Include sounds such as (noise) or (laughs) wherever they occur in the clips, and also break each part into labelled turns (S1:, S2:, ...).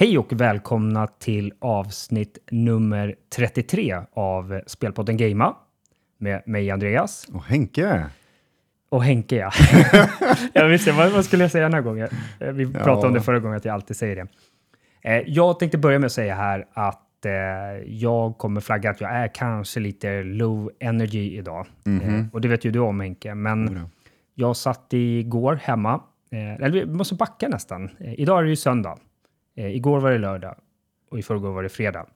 S1: Hej och välkomna till avsnitt nummer 33 av Spelpodden Gamea med mig Andreas.
S2: Och Henke.
S1: Och Henke ja. (laughs) jag visste, vad, vad skulle jag säga den här gången? Eh, Vi pratade
S2: Ja.
S1: om det förra gången att jag alltid säger det. Eh, jag tänkte börja med att säga här att eh, jag kommer flagga att jag är kanske lite low energy idag. Eh, och det vet ju du om Henke, men
S2: Jodå.
S1: jag satt igår hemma, eh, eller vi måste backa nästan. Eh, idag är det ju söndag. Eh, igår var det lördag och i förrgår var det fredag.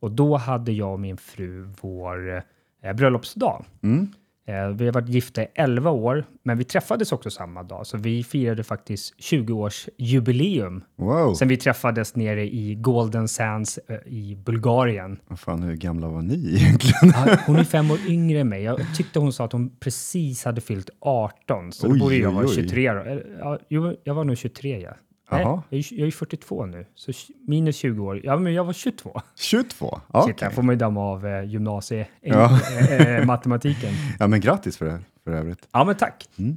S1: Och då hade jag och min fru vår eh, bröllopsdag.
S2: Mm.
S1: Eh, vi har varit gifta i 11 år, men vi träffades också samma dag, så vi firade faktiskt 20-årsjubileum
S2: Wow.
S1: sen vi träffades nere i Golden Sands eh, i Bulgarien.
S2: Vad fan, hur gamla var ni egentligen?
S1: Ja, hon är (laughs) fem år yngre än mig. Jag tyckte hon sa att hon precis hade fyllt 18, så då
S2: Oj,
S1: borde jag
S2: oj,
S1: vara
S2: oj.
S1: 23 då. Eller, Ja, jo, jag var nog 23 ja. Nej,
S2: Jaha.
S1: jag är, jag är 42 nu, så minus 20 år. Ja, men jag var 22.
S2: 22? Okej.
S1: Shit, får man ju damma av eh, gymnasie
S2: Ja.
S1: eh, eh, (laughs) matematiken.
S2: Ja, men grattis för det, för övrigt.
S1: Ja, men tack.
S2: Mm.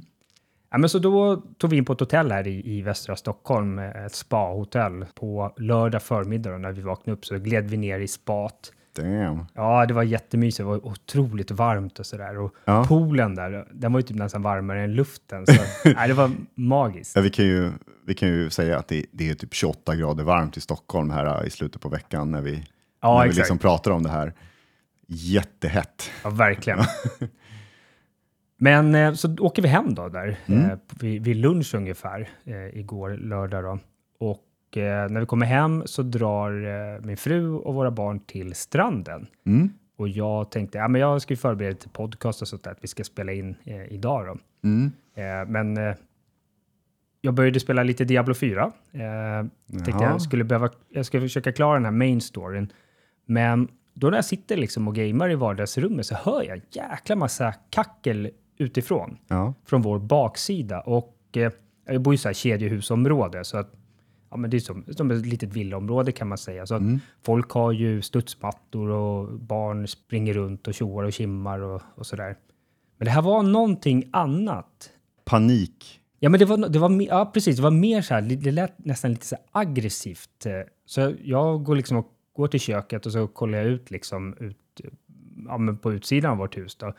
S1: Ja, men så då tog vi in på ett hotell här i, i västra Stockholm, eh, ett spahotell. På lördag förmiddag då, när vi vaknade upp så gled vi ner i spat.
S2: Damn.
S1: Ja, det var jättemysigt. Det var otroligt varmt och sådär. Och
S2: Ja.
S1: poolen där, den var ju typ nästan varmare än luften. Så, (laughs) nej, det var magiskt.
S2: Ja, vi, kan ju, vi kan ju säga att det, det är typ 28 grader varmt i Stockholm här äh, i slutet på veckan när vi,
S1: Ja,
S2: när vi liksom pratar om det här. Jättehett.
S1: Ja, verkligen. (laughs) Men eh, så åker vi hem då där,
S2: Mm.
S1: eh, vid, vid lunch ungefär, eh, igår lördag då. Och eh, när vi kommer hem så drar eh, min fru och våra barn till stranden.
S2: Mm.
S1: Och jag tänkte, ja men jag ska ju förbereda till podcast och sånt där, att vi ska spela in eh, idag då.
S2: Mm.
S1: Eh, men eh, jag började spela lite Diablo 4. Eh, tänkte jag skulle behöva, jag ska försöka klara den här main storyn. Men då när jag sitter liksom och gamer i vardagsrummet så hör jag jäkla massa kackel utifrån,
S2: Ja.
S1: från vår baksida. Och eh, jag bor ju så här kedjehusområde, så att ja, men det är som, som ett litet villaområde kan man säga. Så
S2: Mm.
S1: folk har ju studsmattor och barn springer runt och tjoar och kimmar och, och sådär. Men det här var någonting annat.
S2: Panik.
S1: Ja, men det var, det var, ja, precis. Det var mer så här, det lät nästan lite så aggressivt. Så jag går liksom och går till köket och så kollar jag ut liksom ut, ja, men på utsidan av vårt hus då.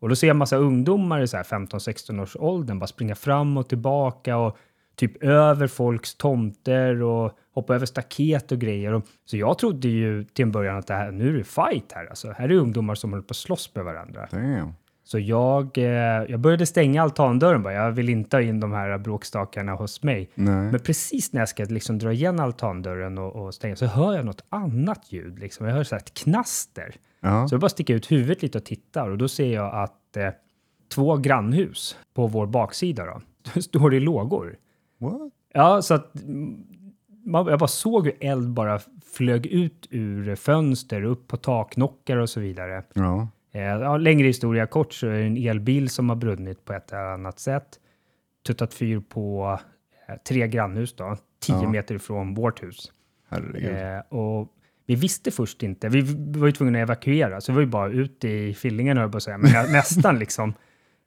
S1: Och då ser jag massa ungdomar i så här 15-16 års åldern bara springa fram och tillbaka och typ över folks tomter och hoppa över staket och grejer. Så jag trodde ju till en början att det här, nu är det fight här alltså. Här är ungdomar som håller på att slåss med varandra.
S2: Damn.
S1: Så jag, eh, jag började stänga altandörren bara. Jag vill inte ha in de här bråkstakarna hos mig.
S2: Nej.
S1: Men precis när jag ska liksom dra igen altandörren och, och stänga så hör jag något annat ljud. Liksom. Jag hör så här ett knaster.
S2: Ja.
S1: Så jag bara sticker ut huvudet lite och tittar och då ser jag att eh, två grannhus på vår baksida då, (laughs) står det i lågor.
S2: What?
S1: Ja, så att man, jag bara såg hur eld bara flög ut ur fönster, upp på taknockar och så vidare.
S2: Ja.
S1: Eh, Ja, längre historia kort så är det en elbil som har brunnit på ett eller annat sätt. Tuttat fyr på eh, tre grannhus då, tio
S2: Ja.
S1: meter ifrån vårt hus. Eh, och vi visste först inte, vi var ju tvungna att evakuera, så vi var ju bara ute i jag på att säga, men nä- (laughs) nästan liksom.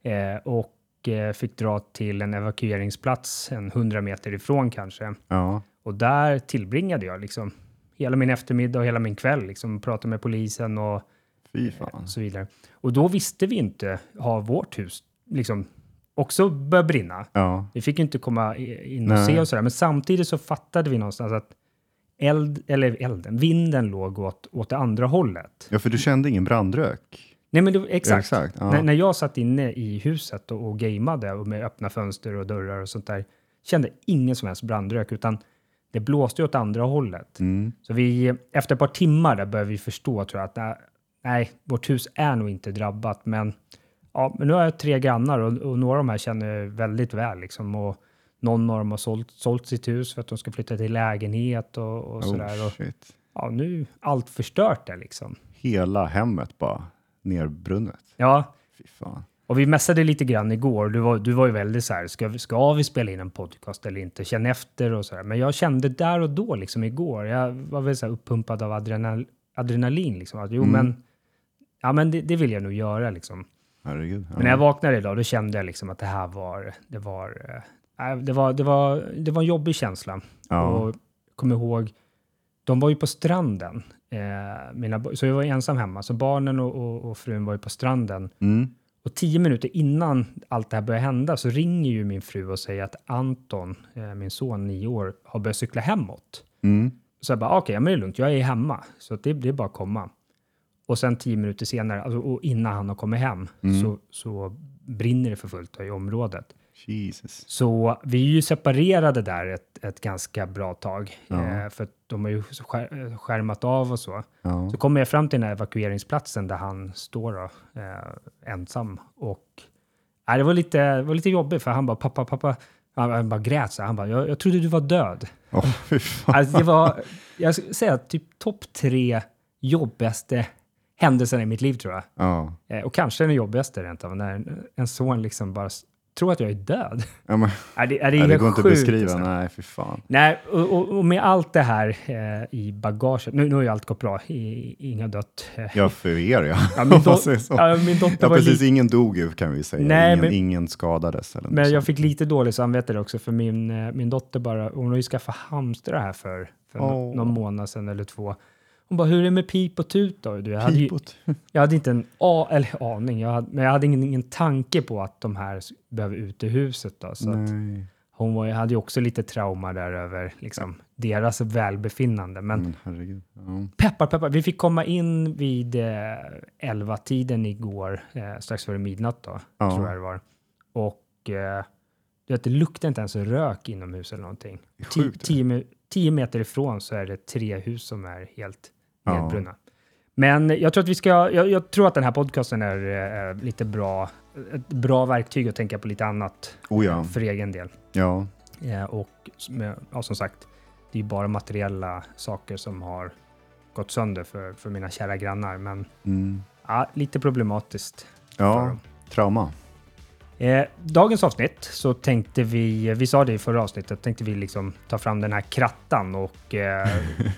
S1: Eh, och eh, fick dra till en evakueringsplats en hundra meter ifrån kanske.
S2: Ja.
S1: Och där tillbringade jag liksom hela min eftermiddag och hela min kväll, liksom pratade med polisen och så vidare. Och då visste vi inte, har vårt hus liksom också börjat brinna?
S2: Ja.
S1: Vi fick ju inte komma in och
S2: Nej.
S1: se och sådär, men samtidigt så fattade vi någonstans att eld, eller elden, vinden låg åt, åt det andra hållet.
S2: ja, för du kände ingen brandrök?
S1: Nej, men det, exakt.
S2: exakt, ja.
S1: När, när jag satt inne i huset och, och gameade och med öppna fönster och dörrar och sånt där, kände ingen som helst brandrök, utan det blåste ju åt andra hållet.
S2: Mm.
S1: Så vi, efter ett par timmar där började vi förstå, tror jag, att nej, nej, vårt hus är nog inte drabbat, men, ja, men nu har jag tre grannar och, och några av de här känner jag väldigt väl. Liksom, och någon av dem har sålt, sålt sitt hus för att de ska flytta till lägenhet och, och sådär.
S2: Oh,
S1: Och,
S2: shit.
S1: ja, nu är allt förstört där liksom.
S2: Hela hemmet bara nerbrunnet.
S1: Ja,
S2: Fy fan.
S1: och vi mässade lite grann igår. Du var, du var ju väldigt så här, ska, vi- ska vi spela in en podcast eller inte? Känn efter och så här. Men jag kände där och då, liksom igår, jag var väl så här uppumpad av adrenal, adrenalin. Liksom, att, jo,
S2: Mm.
S1: men, ja, men det, det vill jag nog göra. Liksom.
S2: Herregud.
S1: Men när jag vaknade idag, då kände jag liksom att det här var, det var, eh, det var, det var, det var en jobbig känsla.
S2: Ja.
S1: Och kommer ihåg, de var ju på stranden. Eh, mina, så jag var ensam hemma. Så barnen och, och, och frun var ju på stranden.
S2: Mm.
S1: Och tio minuter innan allt det här börjar hända så ringer ju min fru och säger att Anton, eh, min son, nio år, har börjat cykla hemåt.
S2: Mm.
S1: Så jag bara, okej, ja, men det är lugnt, jag är hemma. Så det, det är bara att komma. Och sen tio minuter senare, alltså, och innan han har kommit hem, så, så brinner det för fullt i området.
S2: Jesus.
S1: Så vi är ju separerade där ett, ett ganska bra tag.
S2: Ja.
S1: Eh, för de har ju skär, eh, skärmat av och så.
S2: Ja.
S1: Så kommer jag fram till den här evakueringsplatsen där han står då, eh, ensam. Och nej, det, var lite, det var lite jobbigt för han bara, pappa, pappa, han, bara grät så. Han bara, jag, jag trodde du var död.
S2: Fan.
S1: Alltså, det var, jag skulle säga typ topp tre jobbigaste händelserna i mitt liv tror jag.
S2: Ja.
S1: Eh, och kanske den jobbigaste rent av, när en, en son liksom bara tror att jag är död.
S2: Ja, men, (laughs)
S1: Nej, det, är det,
S2: ja,
S1: är
S2: det går inte att beskriva.
S1: alltså.
S2: Nej, fy fan.
S1: Nej, och, och, och med allt det här eh, i bagaget, nu, nu har ju allt gått bra, i, inga dött. Eh,
S2: Ja, för er ja. (laughs)
S1: Ja, min, (laughs)
S2: så.
S1: ja, min dotter
S2: Ja,
S1: var
S2: precis.
S1: lite,
S2: Ingen dog ju kan vi säga.
S1: Nej,
S2: ingen,
S1: men-
S2: ingen skadades. Eller
S1: men jag fick lite dåligt samvete också för min, eh, min dotter bara, hon har ju skaffat hamstrar här för, för
S2: Åh.
S1: någon månad sedan eller två. Hon bara, hur är det med pip och tut då? Du, jag, hade ju, (laughs) jag hade inte en a, eller aning, jag hade, men jag hade ingen, ingen tanke på att de här behöver ut ur huset. Då, så hon var, hade ju också lite trauma där över liksom, deras välbefinnande. Men
S2: men herregud. Ja.
S1: Peppar, peppar. Vi fick komma in vid eh, 11-tiden igår, eh, strax före midnatt då,
S2: Ja.
S1: tror jag det var. Och eh, du vet, det luktade inte ens rök inomhus eller någonting.
S2: Sjukt.
S1: tio meter ifrån så är det tre hus som är helt
S2: Ja.
S1: Men jag tror att vi ska, jag, jag tror att den här podcasten är eh, lite bra, ett bra verktyg att tänka på lite annat
S2: Oh ja.
S1: för egen del.
S2: ja.
S1: Eh, och som, ja, som sagt, det är bara materiella saker som har gått sönder för, för mina kära grannar. Men
S2: Mm.
S1: ja, lite problematiskt.
S2: Ja, trauma.
S1: Eh, dagens avsnitt så tänkte vi, vi sa det i förra avsnittet, tänkte vi liksom ta fram den här krattan och eh,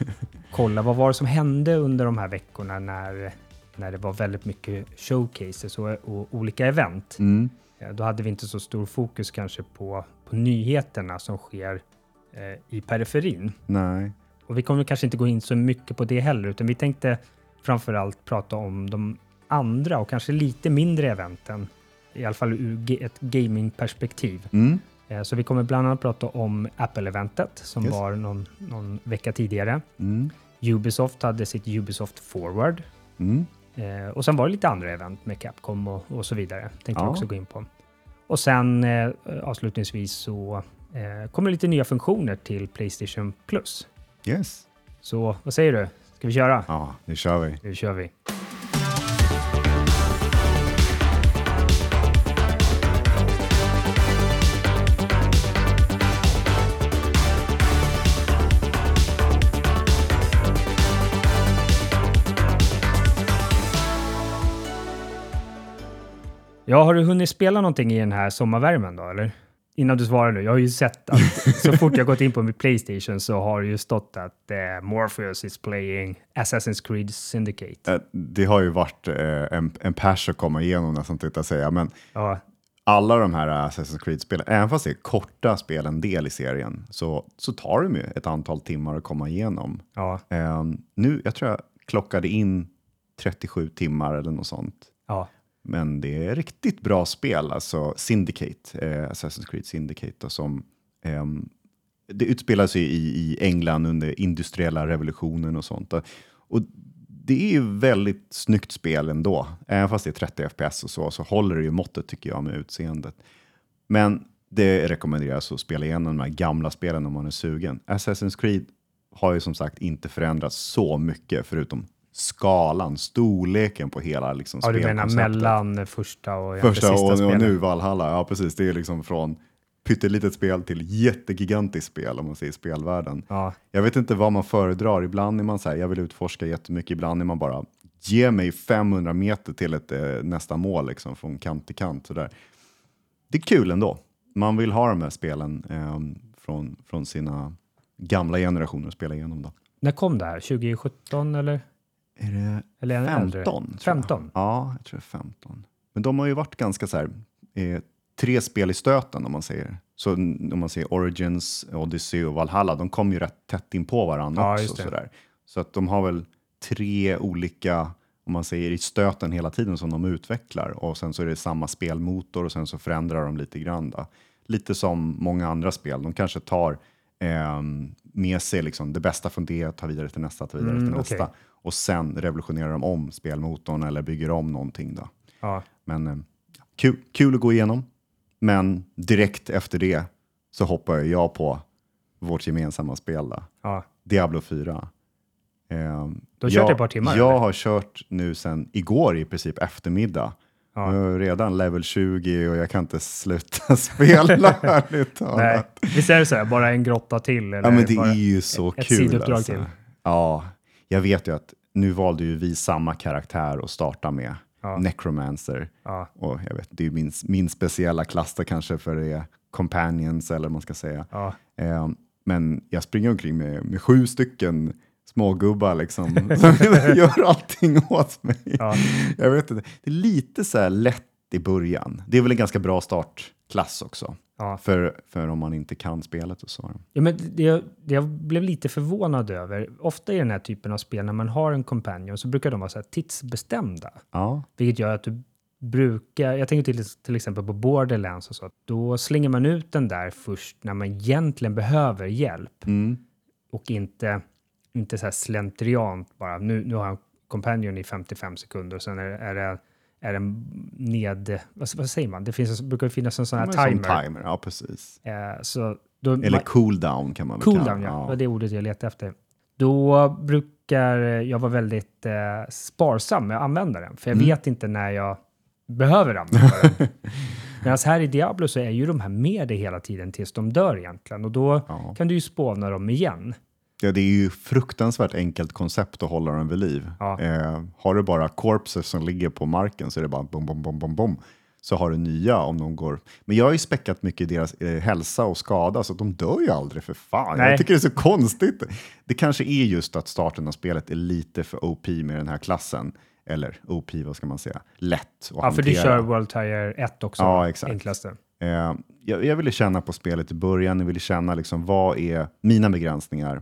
S1: (laughs) kolla vad var det som hände under de här veckorna när, när det var väldigt mycket showcases och, och olika event.
S2: Mm.
S1: Eh, Då hade vi inte så stor fokus kanske på, på nyheterna som sker eh, i periferin.
S2: Nej.
S1: Och vi kommer kanske inte gå in så mycket på det heller, utan vi tänkte framför allt prata om de andra och kanske lite mindre eventen, i alla fall ur ett gamingperspektiv.
S2: Mm.
S1: Eh, Så vi kommer bland annat prata om Apple-eventet som
S2: Yes.
S1: var någon, någon vecka tidigare.
S2: Mm.
S1: Ubisoft hade sitt Ubisoft Forward.
S2: Mm.
S1: Eh, och sen var det lite andra event med Capcom och, och så vidare. Tänkte
S2: Ja.
S1: också gå in på. Och sen eh, avslutningsvis så eh, kommer lite nya funktioner till Playstation Plus.
S2: Yes.
S1: Så vad säger du? Ska vi köra?
S2: Ja, nu kör vi.
S1: Nu kör vi. Ja, har du hunnit spela någonting i den här sommarvärmen då, eller? Innan du svarar nu, jag har ju sett att (laughs) så fort jag gått in på min Playstation så har det ju stått att eh, Morpheus is playing Assassin's Creed Syndicate.
S2: Eh, Det har ju varit eh, en, en pers att komma igenom nästan tänkte jag säga, men
S1: Ja,
S2: alla de här Assassin's Creed-spelen, även fast det är korta spel, en del i serien, så, så tar de ju ett antal timmar att komma igenom.
S1: ja,
S2: Eh, nu, jag tror jag klockade in 37 timmar eller något sånt.
S1: ja.
S2: Men det är riktigt bra spel, alltså Syndicate, eh, Assassin's Creed Syndicate, då, som eh, det utspelar sig i, i England under industriella revolutionen och sånt. Då. och det är ju väldigt snyggt spel ändå. Även fast det är 30 FPS och så, så håller det ju måttet tycker jag med utseendet. Men det rekommenderas att spela igenom de här gamla spelen om man är sugen. Assassin's Creed har ju som sagt inte förändrats så mycket förutom skalan, storleken på hela liksom,
S1: ja du menar
S2: spelkonceptet.
S1: mellan första och
S2: Första
S1: sista
S2: och, och nu Valhalla, ja precis. Det är liksom från pyttelitet spel till jättegigantiskt spel om man säger spelvärlden.
S1: Ja,
S2: Jag vet inte vad man föredrar. Ibland är man så här, jag vill utforska jättemycket. Ibland är man bara, ge mig 500 meter till ett eh, nästa mål liksom, från kant till kant. Så där. Det är kul ändå. Man vill ha de här spelen eh, från, från sina gamla generationer att spela igenom. Då.
S1: när kom det här? 2017 eller?
S2: Är det
S1: Eller ännu
S2: 15?
S1: äldre?
S2: tror jag.
S1: 15?
S2: Ja, jag tror det är 15. Men de har ju varit ganska så här, eh, tre spel i stöten om man säger. Så om man ser Origins, Odyssey och Valhalla, de kom ju rätt tätt in på varandra
S1: Ja,
S2: också.
S1: det.
S2: Sådär. Så att de har väl tre olika, om man säger i stöten hela tiden som de utvecklar och sen så är det samma spelmotor och sen så förändrar de lite grann. Då. Lite som många andra spel, de kanske tar eh, med sig liksom det bästa från det, tar vidare till nästa, tar vidare
S1: Mm,
S2: till
S1: okej.
S2: nästa och sen revolutionerar de om spelmotorn eller bygger om någonting. Då.
S1: Ja.
S2: Men eh, kul, kul att gå igenom. Men direkt efter det så hoppar jag på vårt gemensamma spel, då.
S1: Ja.
S2: Diablo 4. Eh,
S1: Du har kört ett par timmar,
S2: Jag
S1: eller?
S2: har kört nu sen igår i princip eftermiddag.
S1: Ja.
S2: Jag är redan level 20 och jag kan inte sluta (laughs) spela (laughs) ärligt
S1: Nej,
S2: talat.
S1: visst är det så? här, Bara en grotta till? Eller
S2: Ja, men det
S1: bara...
S2: är ju så
S1: ett
S2: kul.
S1: sidouppdrag till.
S2: Ja, jag vet ju att nu valde ju vi samma karaktär att starta med.
S1: Ja.
S2: Necromancer.
S1: Ja.
S2: Och jag vet, det är min, min speciella klass kanske för det companions eller vad man ska säga.
S1: Ja.
S2: Eh, men jag springer omkring med, med sju stycken smågubbar liksom, (laughs) som gör allting åt mig.
S1: Ja.
S2: Jag vet inte, det är lite så här lätt i början. Det är väl en ganska bra startklass också.
S1: Ja.
S2: För, för om man inte kan spelet och så.
S1: Ja, men det, det jag blev lite förvånad över, ofta i den här typen av spel när man har en companion så brukar de vara så tidsbestämda.
S2: Ja,
S1: Vilket gör att du brukar, jag tänker till, till exempel på Borderlands och så, då slänger man ut den där först när man egentligen behöver hjälp
S2: mm.
S1: och inte, inte så här slentriant bara, nu, nu har jag en companion i 55 sekunder och sen är, är det är en ned... Vad, vad säger man? Det finns, brukar finnas en sån här
S2: Men som
S1: timer.
S2: timer. Ja, precis.
S1: Eh, så då,
S2: Eller
S1: man-
S2: cooldown kan man väl
S1: Cooldown,
S2: kalla
S1: ja. Det var det ordet jag letade efter. Då brukar jag vara väldigt eh, sparsam med att använda den, för jag
S2: Mm.
S1: vet inte när jag behöver använda den. (laughs) Medan här i Diablo så är ju de här med dig hela tiden tills de dör egentligen och då
S2: Ja.
S1: kan du ju spåna dem igen.
S2: Ja, det är ju fruktansvärt enkelt koncept att hålla den vid liv.
S1: Ja.
S2: Eh, har du bara corpses som ligger på marken så är det bara bom, bom, bom, bom, bom. Så har du nya om de går. Men jag har ju späckat mycket i deras eh, hälsa och skada så de dör ju aldrig för fan.
S1: Nej.
S2: Jag tycker det är så konstigt. Det kanske är just att starten av spelet är lite för OP med den här klassen. Eller OP, vad ska man säga? Lätt att
S1: Ja, för du kör World Tire 1 också,
S2: Ja, exakt.
S1: enklaste.
S2: Eh, jag, jag ville känna på spelet i början, jag ville känna liksom, vad är mina begränsningar?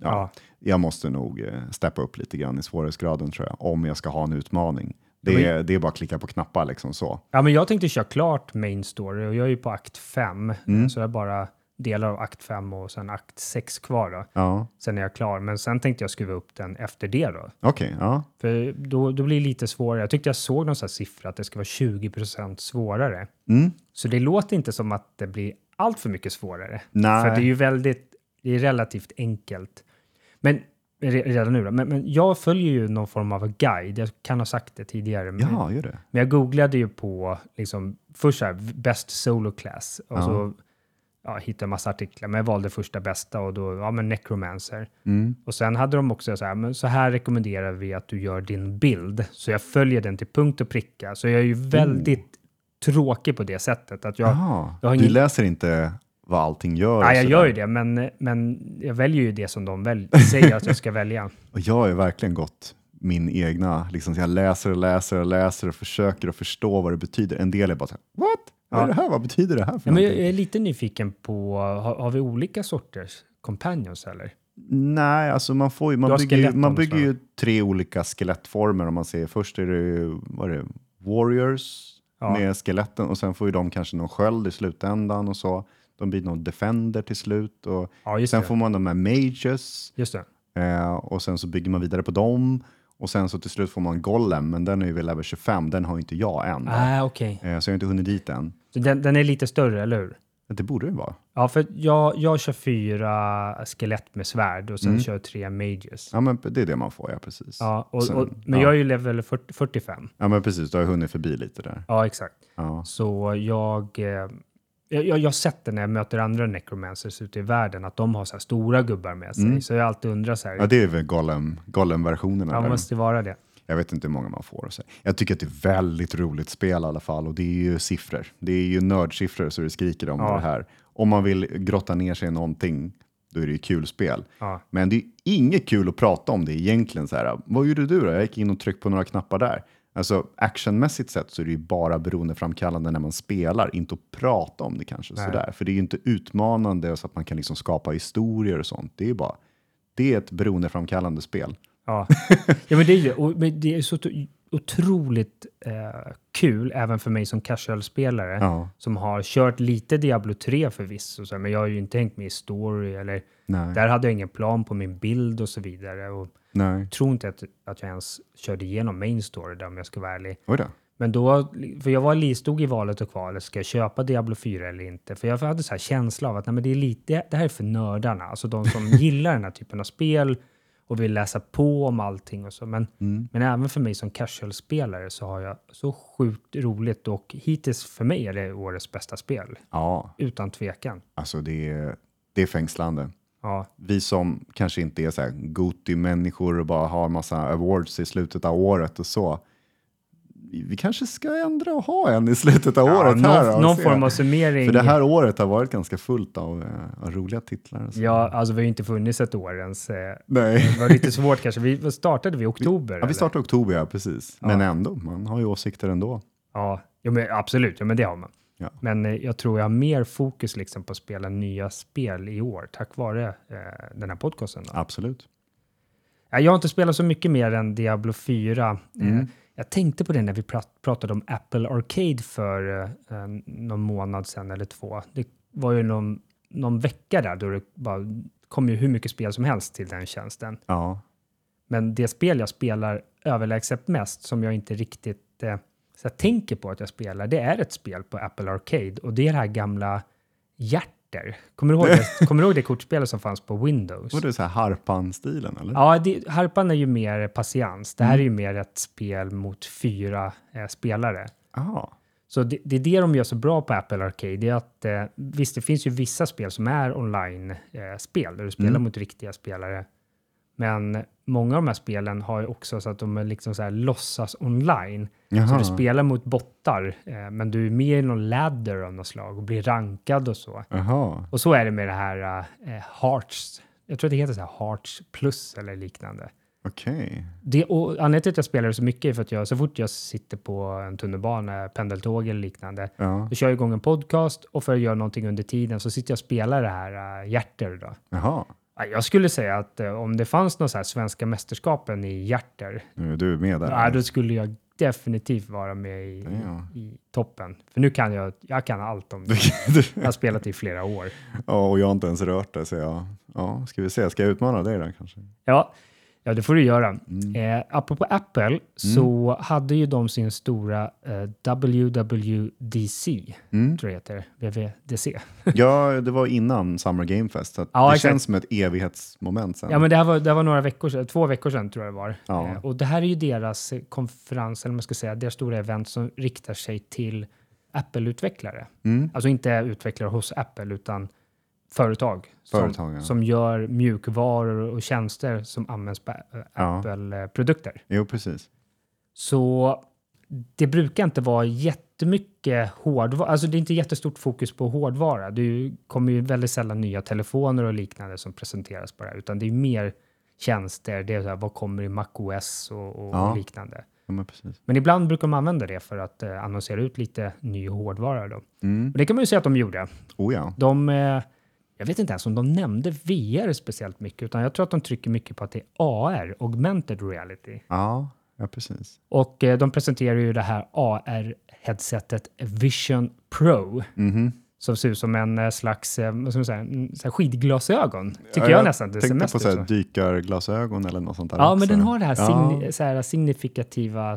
S2: Ja,
S1: Ja.
S2: Jag måste nog eh, steppa upp lite grann i svårighetsgraden tror jag, om jag ska ha en utmaning. Det,
S1: men-
S2: är, det är bara att klicka på knappar liksom så.
S1: Ja, men jag tänkte köra klart main story och jag är ju på akt 5,
S2: Mm.
S1: så jag bara delar av akt 5 och sen akt 6 kvar då.
S2: Ja,
S1: Sen är jag klar, men sen tänkte jag skruva upp den efter det då.
S2: okej. ja.
S1: För då, då blir det lite svårare. Jag tyckte jag såg någon sån här siffra att det ska vara 20% svårare.
S2: Mm.
S1: Så det låter inte som att det blir allt för mycket svårare.
S2: Nej.
S1: För det är ju väldigt, det är relativt enkelt. Men re- redan nu då. Men, men jag följer ju någon form av guide. Jag kan ha sagt det tidigare. Men,
S2: Jaha, gör det.
S1: men jag googlade ju på liksom, först så här, best solo class. Och
S2: Ja.
S1: så ja, hittade jag massa artiklar. Men jag valde första bästa och då, ja men necromancer.
S2: Mm.
S1: Och sen hade de också så här, men så här rekommenderar vi att du gör din bild. Så jag följer den till punkt och pricka. Så jag är ju väldigt tråkig på det sättet. Att jag,
S2: Jaha,
S1: jag
S2: du
S1: ingen-
S2: läser inte vad allting gör?
S1: ja, jag gör ju det, men, men jag väljer ju det som de väl, säger att jag ska välja. (laughs)
S2: Och jag har ju verkligen gått min egna, liksom, jag läser och läser och läser och försöker att förstå vad det betyder. En del är bara så här, what? Vad är det här? Vad betyder det här för
S1: Ja, men jag är lite nyfiken på, har, har vi olika sorters companions eller?
S2: Nej, alltså man, får ju, man, bygger, ju, man bygger ju tre olika skelettformer om man ser. Först är det, vad är det warriors
S1: Ja.
S2: med skeletten och sen får ju de kanske någon sköld i slutändan och så. De blir någon defender till slut och
S1: Ja,
S2: sen
S1: det.
S2: får man de här mages
S1: Just det.
S2: eh, och sen så bygger man vidare på dem och sen så till slut får man golem, men den är ju väl level 25, den har inte jag än.
S1: Ah, okej.
S2: Eh, så jag har inte hunnit dit än.
S1: Den, den är lite större, eller hur?
S2: Det borde det vara.
S1: Ja, för jag, jag kör fyra skelett med svärd och sen
S2: Mm.
S1: kör jag tre mages.
S2: Ja, men det är det man får, ja precis.
S1: Ja, och,
S2: Sen-
S1: och, men
S2: ja.
S1: jag är ju level 40, 45.
S2: Ja, men precis, du har hunnit förbi lite där.
S1: Ja, exakt.
S2: Ja.
S1: Så jag, eh, jag, jag, har sett det när jag möter andra necromancers ute i världen, att de har så här stora gubbar med sig.
S2: Mm.
S1: Så jag alltid undrat så här,
S2: Ja, det är väl Golem, Golem-versionerna.
S1: ja,
S2: där.
S1: måste vara det.
S2: Jag vet inte hur många man får. Så. Jag tycker att det är väldigt roligt spel i alla fall och det är ju siffror. Det är ju nördsiffror så det skriker om
S1: Ja.
S2: det här. Om man vill grotta ner sig i någonting, då är det ju kul spel.
S1: Ja.
S2: Men det är inget kul att prata om det egentligen. Så här, vad gjorde du då? Jag gick in och tryckte på några knappar där. Alltså actionmässigt sett så är det ju bara beroendeframkallande när man spelar, inte att prata om det kanske.
S1: Nej.
S2: Sådär. För det är ju inte utmanande så att man kan liksom skapa historier och sånt. Det är ju bara, det är ett beroendeframkallande spel.
S1: Ja, (laughs) ja men det är ju och, men det är så otroligt eh, kul, även för mig som casual-spelare,
S2: Ja,
S1: som har kört lite Diablo 3 förvisso, så men jag har ju inte hängt med i story eller
S2: nej,
S1: där hade jag ingen plan på min bild och så vidare. Och
S2: nej.
S1: tror inte att, att jag ens körde igenom main story där om jag ska vara ärlig.
S2: Oj då.
S1: Men då, för jag var stod i valet och kvalet, ska jag köpa Diablo 4 eller inte? För jag hade så här känsla av att nej, men det, är lite, det här är för nördarna, alltså de som (laughs) gillar den här typen av spel och vill läsa på om allting och så. Men,
S2: Mm.
S1: men även för mig som casual-spelare så har jag så sjukt roligt och hittills för mig är det årets bästa spel,
S2: Ja,
S1: utan tvekan.
S2: alltså det är, det är fängslande.
S1: Ja,
S2: Vi som kanske inte är så här Goti-människor och bara har massa awards i slutet av året och så. Vi vi kanske ska ändra och ha en i slutet av
S1: ja
S2: året här.
S1: någon,
S2: och
S1: någon form av summering.
S2: För det här året har varit ganska fullt av, eh, av roliga titlar.
S1: Ja, alltså vi har ju inte funnits ett år ens. eh,
S2: Nej.
S1: Det var lite svårt kanske. Vi startade vi i oktober?
S2: Ja,
S1: eller?
S2: vi startade i oktober, ja, precis. Men ändå, man har ju åsikter ändå.
S1: Ja, ja men absolut. Ja, men det har man.
S2: Ja.
S1: Men eh, jag tror jag har mer fokus liksom på att spela nya spel i år tack vare eh, den här podcasten. Då.
S2: Absolut.
S1: Ja, Jag har inte spelat så mycket mer än Diablo 4. Eh,
S2: Mm.
S1: Jag tänkte på det när vi prat- pratade om Apple Arcade för eh, någon månad sedan eller två. Det var ju någon, någon vecka där då det bara kom ju hur mycket spel som helst till den tjänsten.
S2: Ja,
S1: Men det spel jag spelar överlägset mest, som jag inte riktigt eh, så jag tänker på att jag spelar, det är ett spel på Apple Arcade och det är det här gamla Hjärter. Kommer du ihåg det, (laughs) kommer du ihåg det kortspelet som fanns på Windows?
S2: var det så här Harpan-stilen eller?
S1: Ja, det, Harpan är ju mer patiens. Det här är ju mer ett spel mot fyra eh, spelare.
S2: Aha.
S1: Så det, det är det de gör så bra på Apple Arcade. Det är att, eh, visst, det finns ju vissa spel som är online-spel, där du spelar
S2: Mm.
S1: mot riktiga spelare. Men många av de här spelen har ju också så att de är liksom så här låtsas online. Så
S2: Jaha.
S1: du spelar mot bottar, eh, men du är med i någon ladder av något slag och blir rankad och så.
S2: Jaha.
S1: Och så är det med det här eh, Hearts. Jag tror att det heter så här Hearts plus eller liknande.
S2: Okej.
S1: Och anledningen till att jag spelar så mycket är för att jag, så fort jag sitter på en tunnelbana, pendeltåg eller liknande,
S2: Ja.
S1: då kör jag igång en podcast och för att göra någonting under tiden så sitter jag och spelar det här uh, hjärter. Då.
S2: Jaha.
S1: Ja, Jag skulle säga att eh, om det fanns här svenska mästerskapen i hjärter,
S2: Nu är du med där.
S1: ja, då skulle jag definitivt vara med i,
S2: Ja.
S1: i toppen. För nu kan jag, jag kan allt om det. Jag har spelat i flera år.
S2: ja, och jag har inte ens rört det, så jag... Ja, ska vi se. Ska jag utmana dig då kanske?
S1: Ja, ja det får du göra.
S2: Mm.
S1: Eh, apropå Apple så hade ju de sin stora eh, WWDC,
S2: Mm.
S1: tror jag det heter, WWDC. (laughs)
S2: Ja, det var innan Summer Game Fest, så
S1: Ja,
S2: det
S1: exakt.
S2: känns som ett evighetsmoment sen.
S1: Ja, men det här var, det här var några veckor sedan, två veckor sedan tror jag det var.
S2: Ja.
S1: Eh, och det här är ju deras eh, konferens, eller man ska säga, deras stora event som riktar sig till Apple-utvecklare.
S2: Mm.
S1: Alltså inte utvecklare hos Apple, utan företag,
S2: Företag,
S1: som,
S2: ja.
S1: som gör mjukvaror och tjänster som används på eh,
S2: Ja.
S1: Apple-produkter.
S2: Jo, precis.
S1: Så det brukar inte vara jättemycket hårdvara, alltså det är inte jättestort fokus på hårdvara. Det kommer ju väldigt sällan nya telefoner och liknande som presenteras på det här, utan det är mer tjänster, det är så här, vad kommer i MacOS och, och
S2: Ja.
S1: liknande.
S2: Ja, men.
S1: Men ibland brukar de använda det för att eh, annonsera ut lite ny hårdvara. Då.
S2: Mm.
S1: Och det kan man ju säga att de gjorde.
S2: Oh ja.
S1: De, eh, jag vet inte ens om de nämnde VR speciellt mycket, utan jag tror att de trycker mycket på att det är AR, augmented reality.
S2: Ja, ja precis.
S1: Och eh, de presenterar ju det här AR-headsetet Vision Pro
S2: Mhm.
S1: som ser ut som en eh, slags eh, vad ska man säga, så skidglasögon. Tycker
S2: Ja,
S1: jag, nästan. Det ser
S2: tänkte på så här dykarglasögon eller något sånt där
S1: Ja,
S2: också.
S1: men den har det här,
S2: Ja,
S1: signi- så här signifikativa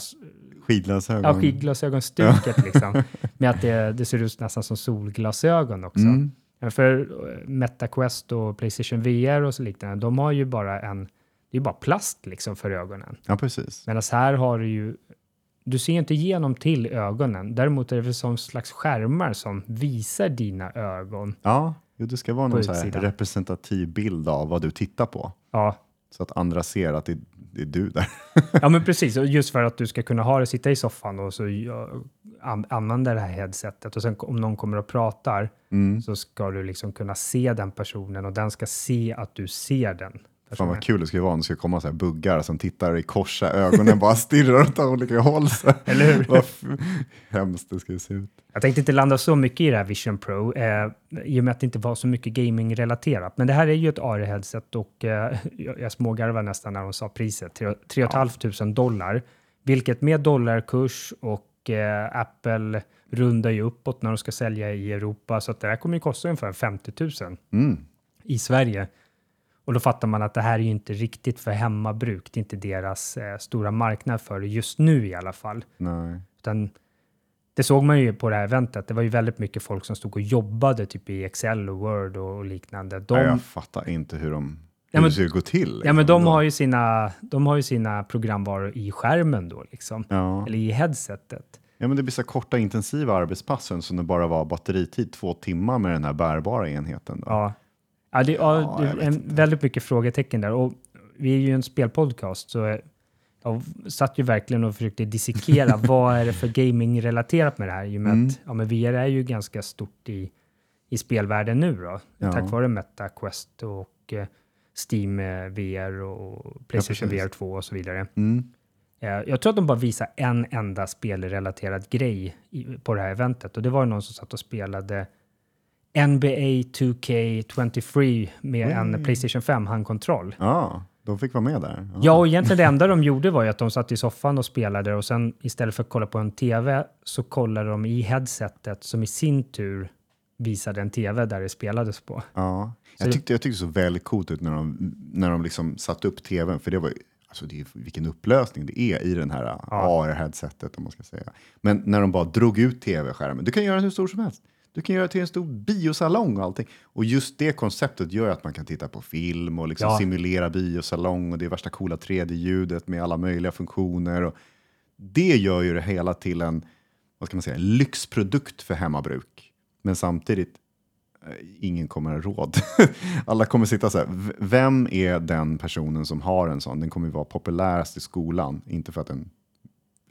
S2: skidglasögon.
S1: ja, skidglasögonstuket liksom. Med att det, det ser ut nästan som solglasögon också.
S2: Mm.
S1: För eh, MetaQuest och Playstation VR och så liknande, de har ju bara en, det är ju bara plast liksom för ögonen.
S2: Ja, precis.
S1: Medan här har du ju, du ser inte igenom till ögonen. Däremot är det väl som slags skärmar som visar dina ögon.
S2: Ja, jo, det ska vara någon så representativ bild av vad du tittar på.
S1: Ja,
S2: Så att andra ser att det, det är du där.
S1: ja men precis. Just för att du ska kunna ha det, sitta i soffan och så an, använda det här headsetet. Och sen om någon kommer och pratar
S2: Mm.
S1: så ska du liksom kunna se den personen och den ska se att du ser den
S2: Fan vad kul det skulle vara om det skulle komma så här buggar som tittar i korsa ögonen bara (laughs) stirrar åt olika håll. Så.
S1: Eller hur?
S2: Vad hemskt det skulle se ut.
S1: Jag tänkte inte landa så mycket i det här Vision Pro, eh, i och med att det inte var så mycket gaming-relaterat. Men det här är ju ett AR-headset och eh, (laughs) jag, jag smågarvade nästan när de sa priset. 3 500 dollar, vilket med dollarkurs och eh, Apple rundar ju uppåt när de ska sälja i Europa, så att det här kommer ju kosta ungefär 50 000
S2: Mm.
S1: i Sverige. Och då fattar man att det här är ju inte riktigt för hemmabruk. Det är inte deras eh, stora marknad för det just nu i alla fall.
S2: Nej.
S1: Utan det såg man ju på det här eventet. Det var ju väldigt mycket folk som stod och jobbade typ i Excel och Word och, liknande. De,
S2: Nej, jag fattar inte hur, de, hur
S1: Ja, men-
S2: det skulle gå till.
S1: ja, men
S2: liksom.
S1: de har, ju sina, de har ju sina programvaror i skärmen då, liksom.
S2: Ja.
S1: Eller i headsetet.
S2: ja, men det blir så korta intensiva arbetspassen som det bara var batteritid två timmar med den här bärbara enheten. Då.
S1: Ja. Ja, det, ja,
S2: Ja,
S1: det är en, väldigt mycket frågetecken där. Och vi är ju en spelpodcast, så jag satt ju verkligen och försökte dissekera (laughs) vad är det för gaming-relaterat med det här. I och med
S2: Mm.
S1: att ja, men VR är ju ganska stort i, i spelvärlden nu då.
S2: Ja.
S1: Tack vare Meta Quest och eh, Steam eh, VR och Playstation. VR 2 och så vidare.
S2: Mm.
S1: Eh, Jag tror att de bara visar en enda spelrelaterad grej på det här eventet och det var någon som satt och spelade NBA 2K23 med en Playstation 5 handkontroll.
S2: Ja, de fick vara med där.
S1: Ja, och egentligen det enda de gjorde var ju att de satt i soffan och spelade och sen istället för att kolla på en tv så kollade de i headsetet som i sin tur visade en tv där det spelades på.
S2: Ja.
S1: Så
S2: Jag tyckte, jag tyckte det såg väldigt coolt ut när de, när de liksom satte upp tvn, för det var ju, alltså det är, vilken upplösning det är i den här AR-headsetet om man ska säga. Men när de bara drog ut tv-skärmen, du kan göra den hur stor som helst. Du kan göra till en stor biosalong och allting. Och just det konceptet gör att man kan titta på film och liksom
S1: Ja.
S2: simulera biosalong och det är värsta coola 3D-ljudet med alla möjliga funktioner. Och det gör ju det hela till en, vad ska man säga, en lyxprodukt för hemmabruk. Men samtidigt, eh, ingen kommer ha råd. (laughs) Alla kommer sitta så här, vem är den personen som har en sån? Den kommer ju vara populärast i skolan, inte för att en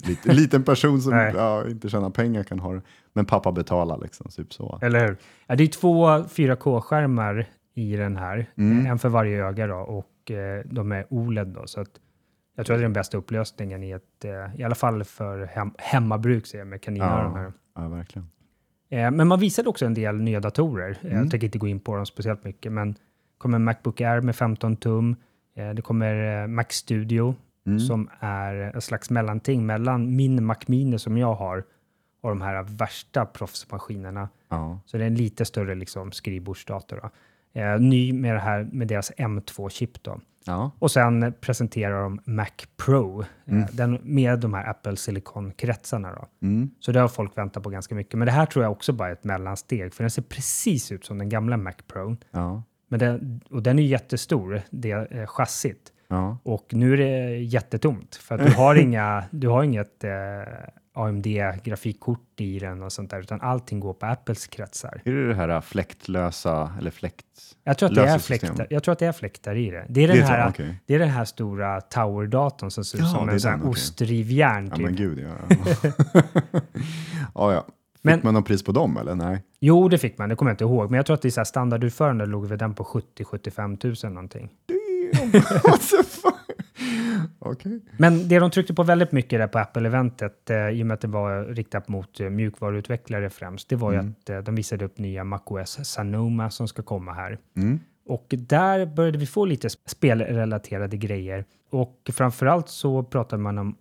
S2: lit, liten person som ja, inte tjänar pengar kan ha det. Men pappa betalar liksom, typ så.
S1: Eller hur? Ja, det är två 4K-skärmar i den här,
S2: Mm.
S1: en för varje öga då, och eh, de är OLED då, så att jag tror att det är den bästa upplösningen i ett, eh, i alla fall för hem, hemmabruk ser jag med kaninöron här.
S2: Ja, ja, verkligen.
S1: Eh, men man visade också en del nya datorer.
S2: Mm.
S1: Jag tänker inte gå in på dem speciellt mycket, men kommer Macbook Air med 15 tum. Eh, det kommer eh, Mac Studio
S2: Mm.
S1: som är en slags mellanting mellan min Mac Mini som jag har och de här värsta proffsmaskinerna.
S2: Ja.
S1: Så det är en lite större liksom, skrivbordsdator. Eh, ny med det här med deras M2-chip då.
S2: Ja.
S1: Och sen presenterar de Mac Pro, eh, den, med de här Apple Silicon-kretsarna.
S2: Mm.
S1: Så det har folk väntat på ganska mycket. Men det här tror jag också bara är ett mellansteg, för den ser precis ut som den gamla Mac Pro.
S2: Ja.
S1: Men den, och den är jättestor, det eh, chassit.
S2: Ja.
S1: Och nu är det jättetomt, för att du har, (laughs) inga, du har inget eh, AMD-grafikkort i den och sånt där, utan allting går på Apples kretsar.
S2: Är det det här fläktlösa, eller fläkt...
S1: Jag tror att det är fläktar, jag tror att det är fläktar i det. Det är den,
S2: Det är
S1: här,
S2: okej.
S1: det är den här stora tower-datorn som ser ut
S2: Ja,
S1: som en sån
S2: okej.
S1: ostrivjärn.
S2: Ja
S1: Typ.
S2: men gud ja. (laughs) ja, ja. Fick
S1: Men-
S2: man någon pris på dem eller? Nej.
S1: Jo, det fick man, det kommer jag inte ihåg. Men jag tror att det är standardutförande låg väl den på 70-75 000 någonting.
S2: What the fuck? Okej.
S1: Men det de tryckte på väldigt mycket där på Apple-eventet, eh, i och med att det var riktat mot eh, mjukvaruutvecklare främst, det var ju att eh, de visade upp nya MacOS Sonoma som ska komma här.
S2: Mm.
S1: Och där började vi få lite spelrelaterade grejer. Och framförallt så pratade man om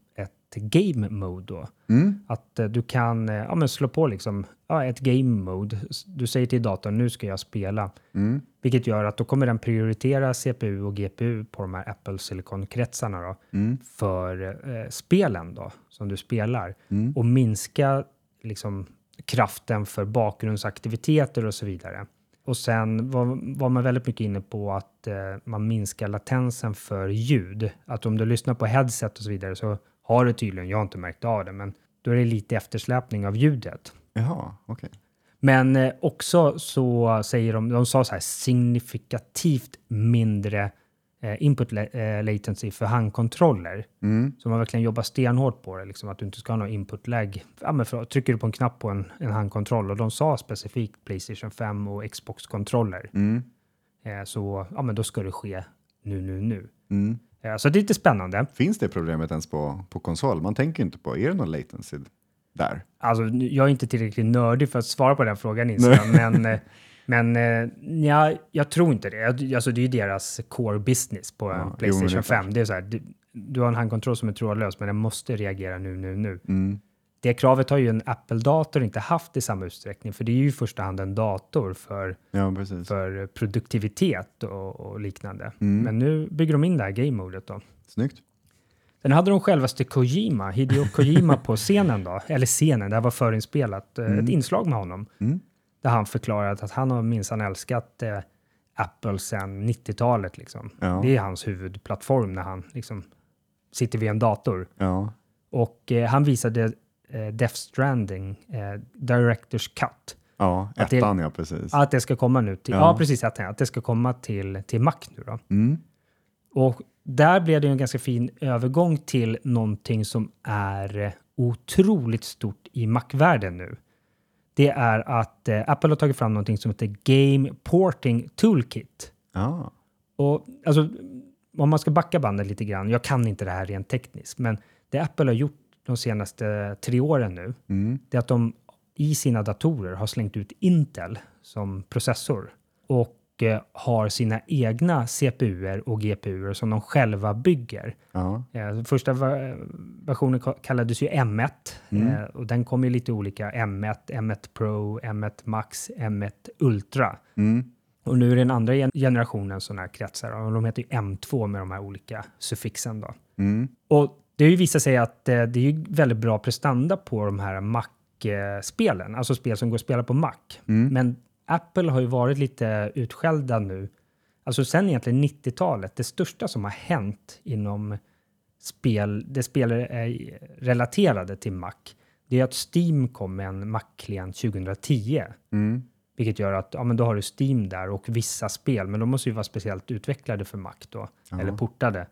S1: game mode då.
S2: Mm.
S1: Att eh, du kan eh, ja, men slå på liksom, ja, ett game mode. Du säger till datorn, nu ska jag spela.
S2: Mm.
S1: Vilket gör att då kommer den prioritera CPU och GPU på de här Apple Silicon-kretsarna då,
S2: Mm.
S1: för eh, spelen då, som du spelar.
S2: Mm.
S1: Och minska liksom, kraften för bakgrundsaktiviteter och så vidare. Och sen var, var man väldigt mycket inne på att eh, man minskar latensen för ljud. Att om du lyssnar på headset och så vidare så har du tydligen, jag har inte märkt av det, men då är det lite eftersläpning av ljudet.
S2: Jaha, okej.
S1: Men eh, också så säger de, de sa så här signifikativt mindre eh, input la- eh, latency för handkontroller.
S2: Mm.
S1: Så man verkligen jobbar stenhårt på det, liksom, att du inte ska ha någon input lag. Ja, men för, trycker du på en knapp på en, en handkontroll och de sa specifikt Playstation 5 och Xbox-kontroller.
S2: Mm.
S1: Så ja, men då ska det ske nu, nu, nu.
S2: Mm.
S1: Eh, Så det är lite spännande.
S2: Finns det problemet ens på, på konsol? Man tänker inte på, är det någon latency där?
S1: Alltså, jag är inte tillräckligt nördig för att svara på den frågan, inser jag. (laughs) Men, eh, men eh, ja, jag tror inte det. Alltså, det är ju deras core business på
S2: Ja, jo, det
S1: Playstation
S2: är klart.
S1: 5. Det är så här, du, du har en handkontroll som är trådlös, men den måste reagera nu, nu, nu.
S2: Mm.
S1: Det kravet har ju en Apple-dator inte haft i samma utsträckning, för det är ju i första hand en dator för,
S2: Ja,
S1: för produktivitet och, och liknande.
S2: Mm.
S1: Men nu bygger de in det här game-modet då.
S2: Snyggt.
S1: Sen hade de självaste Kojima, Hideo Kojima på scenen då, eller scenen, det här var förinspelat, eh, ett inslag med honom,
S2: Mm.
S1: där han förklarat att han har minsann älskat eh, Apple sedan 90-talet. Liksom.
S2: Ja.
S1: Det är hans huvudplattform när han liksom, sitter vid en dator.
S2: Ja.
S1: Och eh, han visade Death Stranding, eh, Directors Cut,
S2: Ja,
S1: Att det-
S2: ettan ja, precis.
S1: att det ska komma nu till, ja.
S2: Ja.
S1: precis, att, att det ska komma till, till Mac nu då.
S2: Mm.
S1: Och där blev det en ganska fin övergång till någonting som är eh, otroligt stort i Mac-världen nu. Det är att eh, Apple har tagit fram någonting som heter Game Porting Toolkit.
S2: Ja.
S1: Och alltså, om man ska backa bandet lite grann, jag kan inte det här rent tekniskt, men det Apple har gjort de senaste tre åren nu,
S2: Mm.
S1: det är att de i sina datorer har slängt ut Intel som processor och eh, har sina egna CPUer och GPUer som de själva bygger.
S2: Ja.
S1: Eh, första va- versionen ka- kallades ju M1
S2: Mm.
S1: eh, och den kom i lite olika M1, M1 Pro, M1 Max, M1 Ultra.
S2: Mm.
S1: Och nu är den andra gen- generationen sådana här kretsar och de heter ju M2 med de här olika suffixen då.
S2: Mm.
S1: Och det har ju visat sig att eh, det är ju väldigt bra prestanda på de här Mac-spelen, alltså spel som går att spela på Mac.
S2: Mm.
S1: Men Apple har ju varit lite utskällda nu. Alltså sen egentligen 90-talet, det största som har hänt inom spel, det spel är relaterade till Mac, det är att Steam kom med en Mac-klient 2010.
S2: Mm.
S1: Vilket gör att ja, men då har du Steam där och vissa spel, men de måste ju vara speciellt utvecklade för Mac då,
S2: Ja.
S1: eller portade.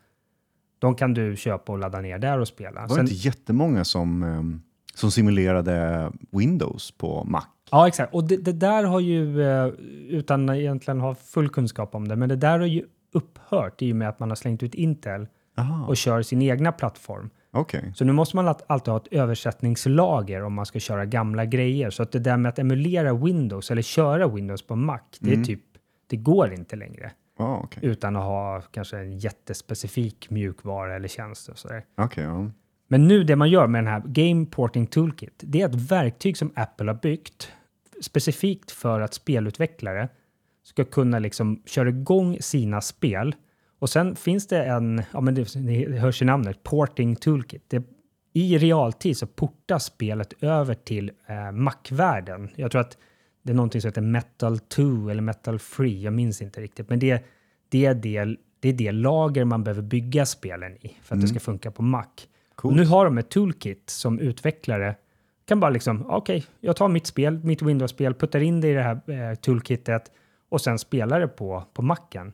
S1: De kan du köpa och ladda ner där och spela.
S2: Var det inte jättemånga som, ehm, som simulerade Windows på Mac?
S1: Ja, exakt. Och det, det där har ju, eh, utan egentligen ha full kunskap om det, men det där har ju upphört i och med att man har slängt ut Intel
S2: Aha,
S1: och kör sin egna plattform.
S2: okej.
S1: Så nu måste man alltid ha ett översättningslager om man ska köra gamla grejer. Så att det där med att emulera Windows eller köra Windows på Mac, det är
S2: Mm.
S1: typ, det går inte längre.
S2: Ja, okej.
S1: utan att ha kanske en jättespecifik mjukvara eller tjänst och sådär.
S2: Okej, ja.
S1: Men nu det man gör med den här Game Porting Toolkit, det är ett verktyg som Apple har byggt specifikt för att spelutvecklare ska kunna liksom köra igång sina spel. Och sen finns det en, ja men det, det hörs i namnet, Porting Toolkit. Det, I realtid så portas spelet över till eh, Mac-världen. Jag tror att det är någonting som heter Metal 2 eller Metal Free, jag minns inte riktigt. Men det, det, är, det, det är det lager man behöver bygga spelen i för att det ska funka på Mac. Och
S2: Coolt.
S1: nu har de ett toolkit som utvecklare kan bara liksom, okej, jag tar mitt spel, mitt Windows-spel, puttar in det i det här eh, toolkitet och sen spelar det på, på Macen.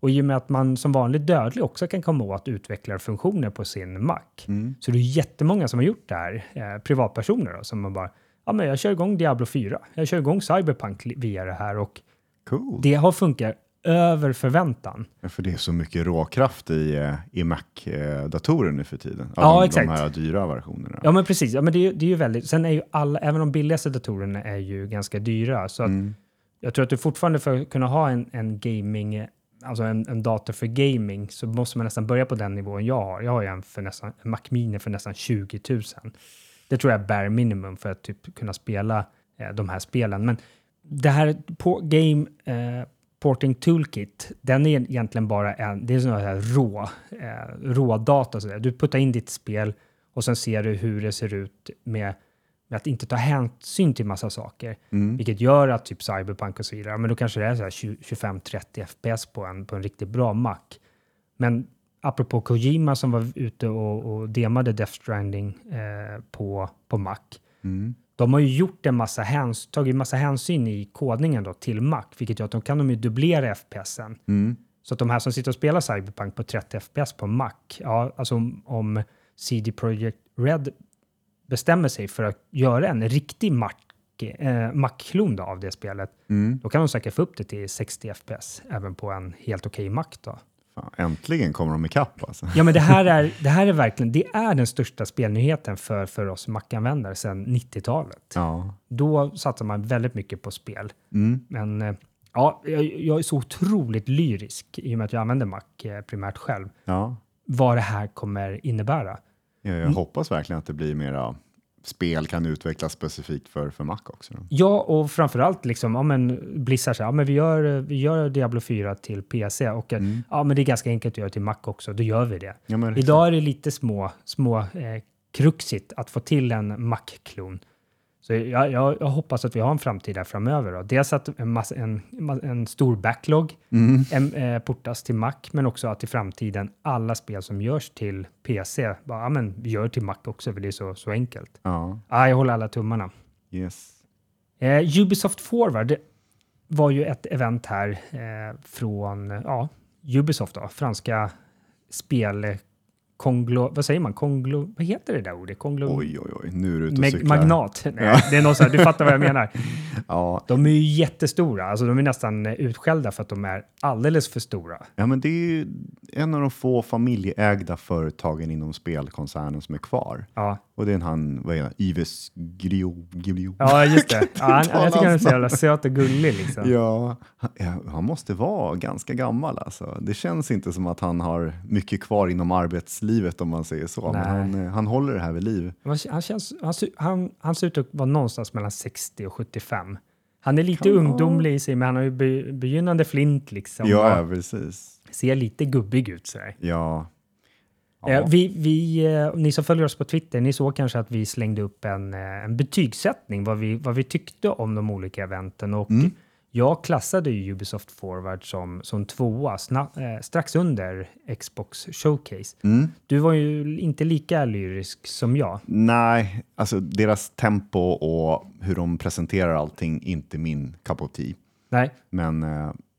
S1: Och i och med att man som vanlig dödlig också kan komma åt utvecklarfunktioner på sin Mac.
S2: Mm.
S1: Så det är jättemånga som har gjort det här, eh, privatpersoner då, som man bara, ja men jag kör igång Diablo 4, jag kör igång Cyberpunk via det här och
S2: Cool.
S1: det har funkat över förväntan.
S2: Ja, för det är så mycket råkraft i, eh, i Mac-datorer nu för tiden.
S1: Ja,
S2: de,
S1: exakt.
S2: De här dyra versionerna.
S1: Ja men precis, ja, men det, är, det är ju väldigt, sen är ju alla, även de billigaste datorerna är ju ganska dyra, så
S2: Mm.
S1: jag tror att du fortfarande för att kunna ha en, en gaming, alltså en, en dator för gaming, så måste man nästan börja på den nivån jag har. Jag har ju en, för nästan, en Mac Mini för nästan 20 000. Det tror jag är bare minimum för att typ kunna spela eh, de här spelen. Men det här på Game eh, Porting Toolkit, den är egentligen bara en, det är sån här rå, eh, rådata. Så där. Du puttar in ditt spel och sen ser du hur det ser ut med, med att inte ta hänsyn till massa saker.
S2: Mm.
S1: Vilket gör att typ Cyberpunk och så vidare, men då kanske det är så här 20 25-30 FPS på en, på en riktigt bra Mac. Men apropå Kojima som var ute och, och demade Death Stranding eh, på, på Mac.
S2: Mm.
S1: De har ju gjort en massa häns, tagit massa hänsyn i kodningen då till Mac, vilket gör att de kan de ju dubblera FPSen.
S2: Mm.
S1: Så att de här som sitter och spelar Cyberpunk på 30 FPS på Mac, ja, alltså om, om CD Projekt Red bestämmer sig för att göra en riktig Mac, eh, Mac-klon av det spelet,
S2: Mm.
S1: då kan de säkert få upp det till 60 FPS även på en helt okej Mac då.
S2: Fan, äntligen kommer de ikapp alltså.
S1: Ja, men det här är, det här är verkligen det är den största spelnyheten för, för oss Mac-användare sedan 90-talet.
S2: Ja.
S1: Då satsar man väldigt mycket på spel.
S2: Mm.
S1: Men eh, ja, jag, jag är så otroligt lyrisk i och med att jag använder Mac eh, primärt själv.
S2: Ja.
S1: Vad det här kommer innebära.
S2: Ja, jag hoppas verkligen att det blir mera spel kan utvecklas specifikt för, för Mac också.
S1: Ja, och framförallt liksom, ja men Blizzard säger, ja men vi gör, vi gör Diablo 4 till PC och eh, ja men det är ganska enkelt att göra till Mac också, då gör vi det.
S2: Ja,
S1: Idag är det lite små, små eh, kruxigt att få till en Mac-klon. Så jag, jag, jag hoppas att vi har en framtid där framöver. Då. Dels att en, massa, en, en stor backlog
S2: Mm.
S1: em, eh, portas till Mac, men också att i framtiden alla spel som görs till PC, bara, ja, men gör till Mac också, för det är så, så enkelt.
S2: Ja,
S1: Ja, jag håller alla tummarna.
S2: yes.
S1: Eh, Ubisoft Forward var ju ett event här eh, från ja, Ubisoft, då, franska spel... Konglo, vad säger man? Konglo, vad heter det där ordet? Konglo,
S2: Oj, oj, oj, nu är du ute och
S1: Mag-
S2: cyklar.
S1: magnat. Nej, Det är något så här, du fattar vad jag menar. (laughs)
S2: Ja,
S1: De är ju jättestora, alltså de är nästan utskällda för att de är alldeles för stora.
S2: ja, men det är ju en av de få familjeägda företagen inom spelkoncernen som är kvar.
S1: Ja,
S2: Och det är en han, vad är det, Yves Grio, Grio.
S1: ja just det. Ja, han, (laughs) jag tycker han är så jävla söt och gullig liksom.
S2: Ja, han, han måste vara ganska gammal alltså. Det känns inte som att han har mycket kvar inom arbetslivet om man säger så. Men
S1: Nej.
S2: han, eh, han håller det här vid liv.
S1: Han, han, känns, han, ser- han, han ser ut att vara någonstans mellan 60 och 75. Han är lite
S2: Kan
S1: ungdomlig i sig, men han har ju be, begynnande flint liksom.
S2: Ja, precis.
S1: ser lite gubbig ut. Sådär.
S2: Ja. Ja.
S1: Eh, vi, vi, eh, ni som följer oss på Twitter, ni såg kanske att vi slängde upp en, eh, en betygssättning, vad vi, vad vi tyckte om de olika eventen. Och
S2: Mm.
S1: Jag klassade Ubisoft Forward som, som tvåa, sna, strax under Xbox Showcase.
S2: Mm.
S1: Du var ju inte lika lyrisk som jag.
S2: Nej, alltså deras tempo och hur de presenterar allting, inte min cup of tea.
S1: Nej,
S2: Men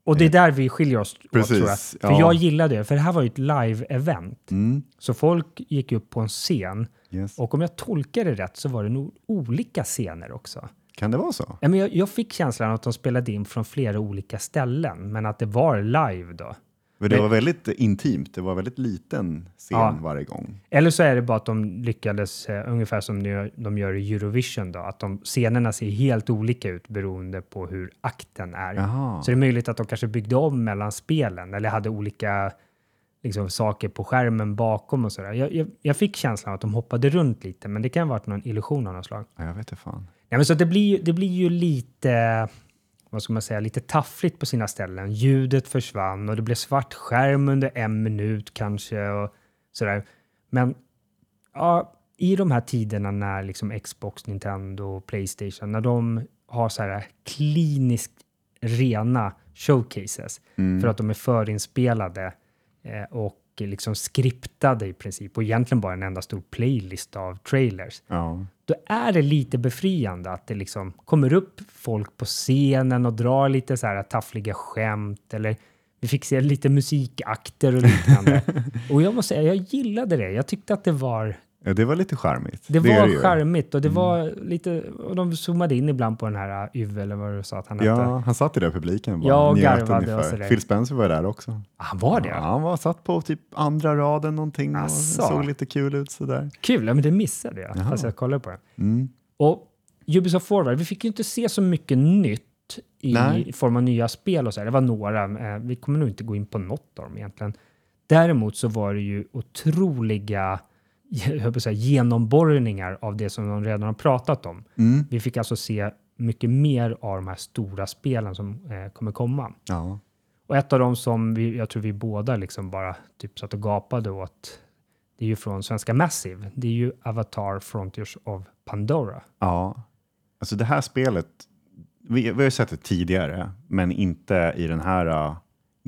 S1: Och det är där vi skiljer oss åt,
S2: Precis,
S1: tror jag. För
S2: ja.
S1: jag gillade det, för det här var ju ett live-event.
S2: mm,
S1: Så folk gick upp på en scen
S2: yes.
S1: och om jag tolkar det rätt så var det nog olika scener också.
S2: kan det vara så?
S1: Ja, men jag, jag fick känslan att de spelade in från flera olika ställen, men att det var live då.
S2: För det
S1: Men-
S2: var väldigt intimt, det var väldigt liten scen
S1: Ja.
S2: varje gång.
S1: Eller så är det bara att de lyckades, eh, ungefär som de gör, de gör i Eurovision, då, att de, scenerna ser helt olika ut beroende på hur akten är.
S2: Jaha.
S1: Så det är möjligt att de kanske byggde om mellan spelen eller hade olika liksom, saker på skärmen bakom och sådär. Jag, jag, jag fick känslan att de hoppade runt lite, men det kan ha varit någon illusion av något slag.
S2: Ja, jag vet inte fan.
S1: Ja, men så det blir, det blir ju lite, vad ska man säga, lite taffligt på sina ställen. Ljudet försvann och det blev svart skärm under en minut kanske och sådär. Men ja, i de här tiderna när liksom Xbox, Nintendo och Playstation, när de har så här kliniskt rena showcases
S2: Mm.
S1: för att de är förinspelade eh, och liksom skriptade i princip och egentligen bara en enda stor playlist av trailers
S2: Ja.
S1: då är det lite befriande att det liksom kommer upp folk på scenen och drar lite så här taffliga skämt eller vi fick se lite musikakter och liknande. (laughs) och jag måste säga, jag gillade det. Jag tyckte att det var,
S2: ja, det var lite charmigt.
S1: det
S2: är
S1: var.
S2: Mm.
S1: charmigt och det var lite, och de zoomade in ibland på den här uh, Yve eller vad du sa att han hette.
S2: Ja, han satt i den publiken. bara,
S1: Ja, och garvade och sådär.
S2: Phil Spencer var där också.
S1: Ah, Han var det?
S2: Ja, han var satt på typ andra raden någonting och
S1: Asså.
S2: såg lite kul ut sådär.
S1: Kul, ja, men det missade jag.
S2: Jaha.
S1: Fast jag kollade på det.
S2: Mm.
S1: Och Ubisoft Forward, vi fick ju inte se så mycket nytt i
S2: Nej.
S1: form av nya spel och så här. Det var några, eh, vi kommer nog inte gå in på något av dem egentligen. Däremot så var det ju otroliga jag säga, genomborrningar av det som de redan har pratat om.
S2: Mm.
S1: Vi fick alltså se mycket mer av de här stora spelen som eh, kommer komma.
S2: Ja.
S1: Och ett av dem som vi, jag tror vi båda liksom bara typ satt och gapade åt, det är ju från svenska Massive. Det är ju Avatar Frontiers of Pandora.
S2: ja, alltså det här spelet, vi, vi har ju sett det tidigare, men inte i den här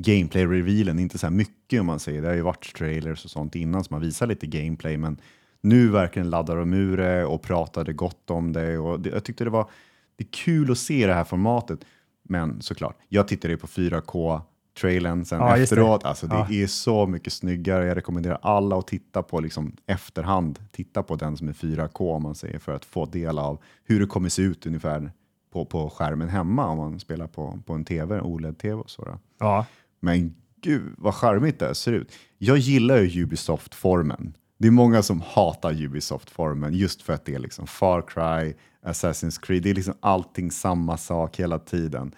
S2: gameplay-revealen, inte så här mycket om man säger. Det har ju varit trailers och sånt innan som har visat lite gameplay, men nu verkligen laddar de ur det och pratade gott om det. Och det, jag tyckte det var det är kul att se det här formatet, men såklart, jag tittade ju på 4K trailern sen
S1: Ja, just det.
S2: efteråt. Alltså, det
S1: Ja.
S2: är så mycket snyggare. Jag rekommenderar alla att titta på liksom, efterhand. Titta på den som är 4K om man säger för att få del av hur det kommer se ut ungefär på, på skärmen hemma om man spelar på, på en TV, en OLED-TV och så. Då.
S1: Ja,
S2: men gud vad charmigt det här ser ut. Jag gillar ju Ubisoft-formen. Det är många som hatar Ubisoft-formen just för att det är liksom Far Cry, Assassin's Creed, det är liksom allting samma sak hela tiden.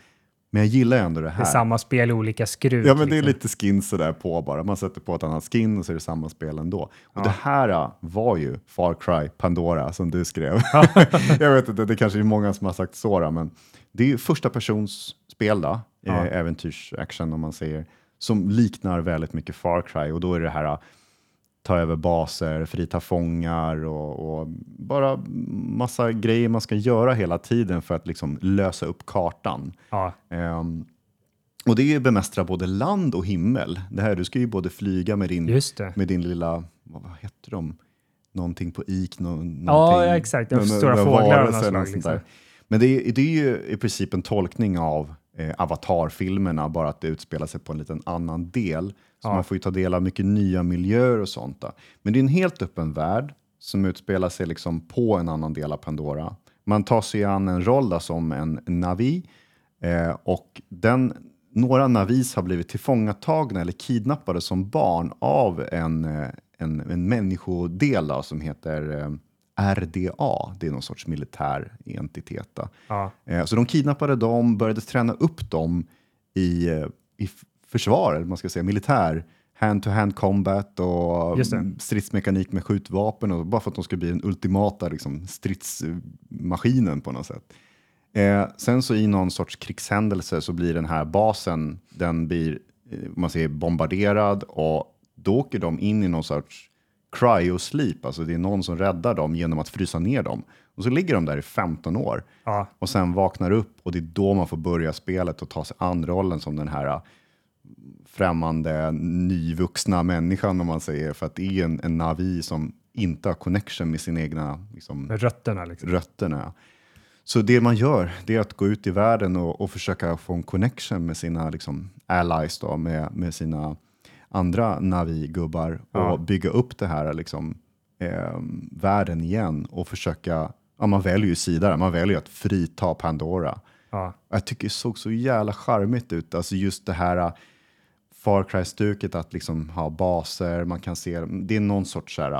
S2: Men jag gillar ändå det här.
S1: Det är samma spel i olika skruv.
S2: Ja, men det är
S1: liksom.
S2: lite skins sådär på bara. Man sätter på ett annat skin och så är det samma spel ändå. Och det här äh, var ju Far Cry Pandora som du skrev. (laughs) jag vet inte, det kanske är många som har sagt så, men det är ju första persons spel då,
S1: Ja.
S2: eh, äventyrsaction om man säger, som liknar väldigt mycket Far Cry och då är det här äh, ta över baser, frita fångar och, och bara massa grejer man ska göra hela tiden för att liksom lösa upp kartan.
S1: Ja,
S2: Ehm, och det är ju bemästra både land och himmel. Det här, du ska ju både flyga med din, med din lilla, vad, vad heter de? Någonting på ik, någonting.
S1: Ja, exakt. De stora
S2: med
S1: fåglar av något
S2: varelser,
S1: slag,
S2: något sånt
S1: liksom.
S2: där. Men det är, det är ju i princip en tolkning av eh, Avatar-filmerna, bara att det utspelar sig på en liten annan del. Så
S1: Ja.
S2: man får ju ta del av mycket nya miljöer och sånt. Då. Men det är en helt öppen värld som utspelar sig liksom på en annan del av Pandora. Man tar sig an en roll då, som en Navi eh, och den, några Navis har blivit tillfångatagna eller kidnappade som barn av en, eh, en, en människodel då, som heter eh, RDA. Det är någon sorts militär entitet.
S1: Ja,
S2: Eh, Så de kidnappade dem, började träna upp dem i, eh, i försvar, eller man ska säga militär, hand-to-hand combat och stridsmekanik med skjutvapen, och bara för att de skulle bli den ultimata liksom, stridsmaskinen på något sätt. Eh, sen så i någon sorts krigshändelse så blir den här basen, den blir eh, man säger, bombarderad och då åker de in i någon sorts cryosleep, alltså det är någon som räddar dem genom att frysa ner dem. Och så ligger de där i 15 år
S1: ja,
S2: och sen vaknar upp och det är då man får börja spelet och ta sig an rollen som den här äh, främmande, nyvuxna människan om man säger, för att det är en, en Navi som inte har connection med sina egna liksom,
S1: rötterna liksom.
S2: rötterna. Så det man gör, det är att gå ut i världen och, och försöka få en connection med sina liksom, allies, då, med, med sina andra Navi-gubbar
S1: Ja.
S2: och bygga upp det här liksom, eh, världen igen och försöka, ja, man väljer ju sida, där, man väljer att frita Pandora.
S1: Ja,
S2: Jag tycker det såg så jävla charmigt ut, alltså just det här äh, Far Cry-stuket att liksom ha baser, man kan se, det är någon sorts så här,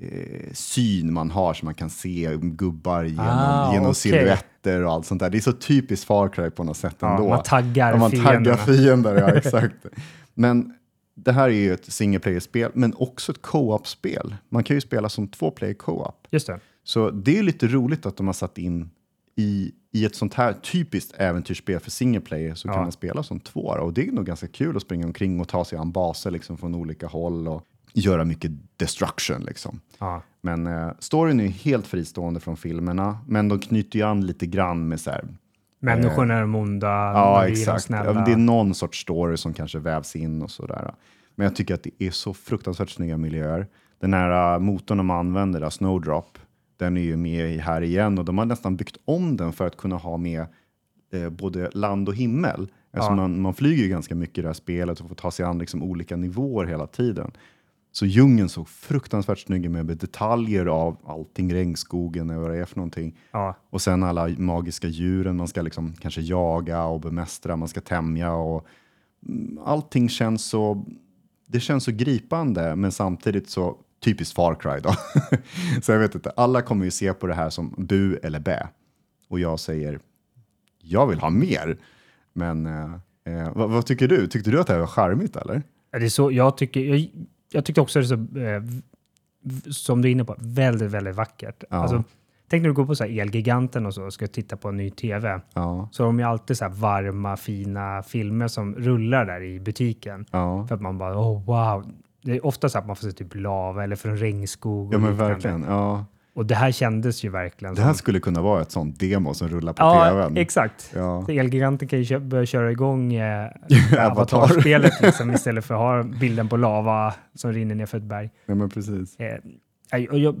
S2: eh, syn man har så man kan se gubbar genom,
S1: Ah,
S2: genom
S1: okej.
S2: silhuetter och allt sånt där. Det är så typiskt Far Cry på något sätt
S1: ja
S2: ändå.
S1: man taggar
S2: Ja, man taggar
S1: fienderna.
S2: fiender, ja exakt. (laughs) Men det här är ju ett single player-spel, men också ett co-op-spel. Man kan ju spela som två player co-op.
S1: Just det.
S2: Så det är lite roligt att de har satt in i, i ett sånt här typiskt äventyrsspel för single player så
S1: Ja.
S2: kan man spela som två. Och det är nog ganska kul att springa omkring och ta sig an baser liksom från olika håll och göra mycket destruction. Liksom.
S1: Ja,
S2: Men eh, storyn är helt fristående från filmerna, men de knyter ju an lite grann med så här,
S1: människorna är de onda,
S2: Ja,
S1: vi är de snälla.
S2: Ja, det är någon sorts story som kanske vävs in och sådär. Men jag tycker att det är så fruktansvärt snygga miljöer. Den här uh, motorn de använder, där, Snowdrop, den är ju med här igen och de har nästan byggt om den för att kunna ha med eh, både land och himmel. Alltså
S1: Ja.
S2: man, man flyger ju ganska mycket i det här spelet och får ta sig an liksom olika nivåer hela tiden. Så djungeln såg fruktansvärt snygg ut med detaljer av allting, regnskogen och vad det är för någonting.
S1: Ja,
S2: Och sen alla magiska djuren man ska liksom kanske jaga och bemästra, man ska tämja och mm, allting känns så, det känns så gripande men samtidigt så typiskt Far Cry då. (laughs) så jag vet inte, alla kommer ju se på det här som bu eller bä. Och jag säger, jag vill ha mer. Men eh, eh, vad, vad tycker du? Tyckte du att det här var charmigt eller?
S1: Det är så, jag, tycker, jag, jag tyckte också det är så, eh, som du är inne på, väldigt, väldigt vackert.
S2: Ja.
S1: Alltså, tänk när du går på så här Elgiganten och så och ska titta på en ny tv.
S2: Ja,
S1: Så har de ju alltid så varma, fina filmer som rullar där i butiken.
S2: ja.
S1: För att man bara, oh wow. Det är ofta så att man får se typ lava eller från regnskog.
S2: Ja men verkligen. Ja.
S1: Och det här kändes ju verkligen
S2: Det här
S1: som...
S2: skulle kunna vara ett sånt demo som rullar på
S1: Ja,
S2: tvn.
S1: exakt.
S2: Ja.
S1: Så Elgiganten kan ju kö- börja köra igång eh, (laughs)
S2: Avatar.
S1: Avatar-spelet liksom, istället för att ha bilden på lava som rinner ner för ett berg.
S2: ja men precis.
S1: Eh, nej, och jag,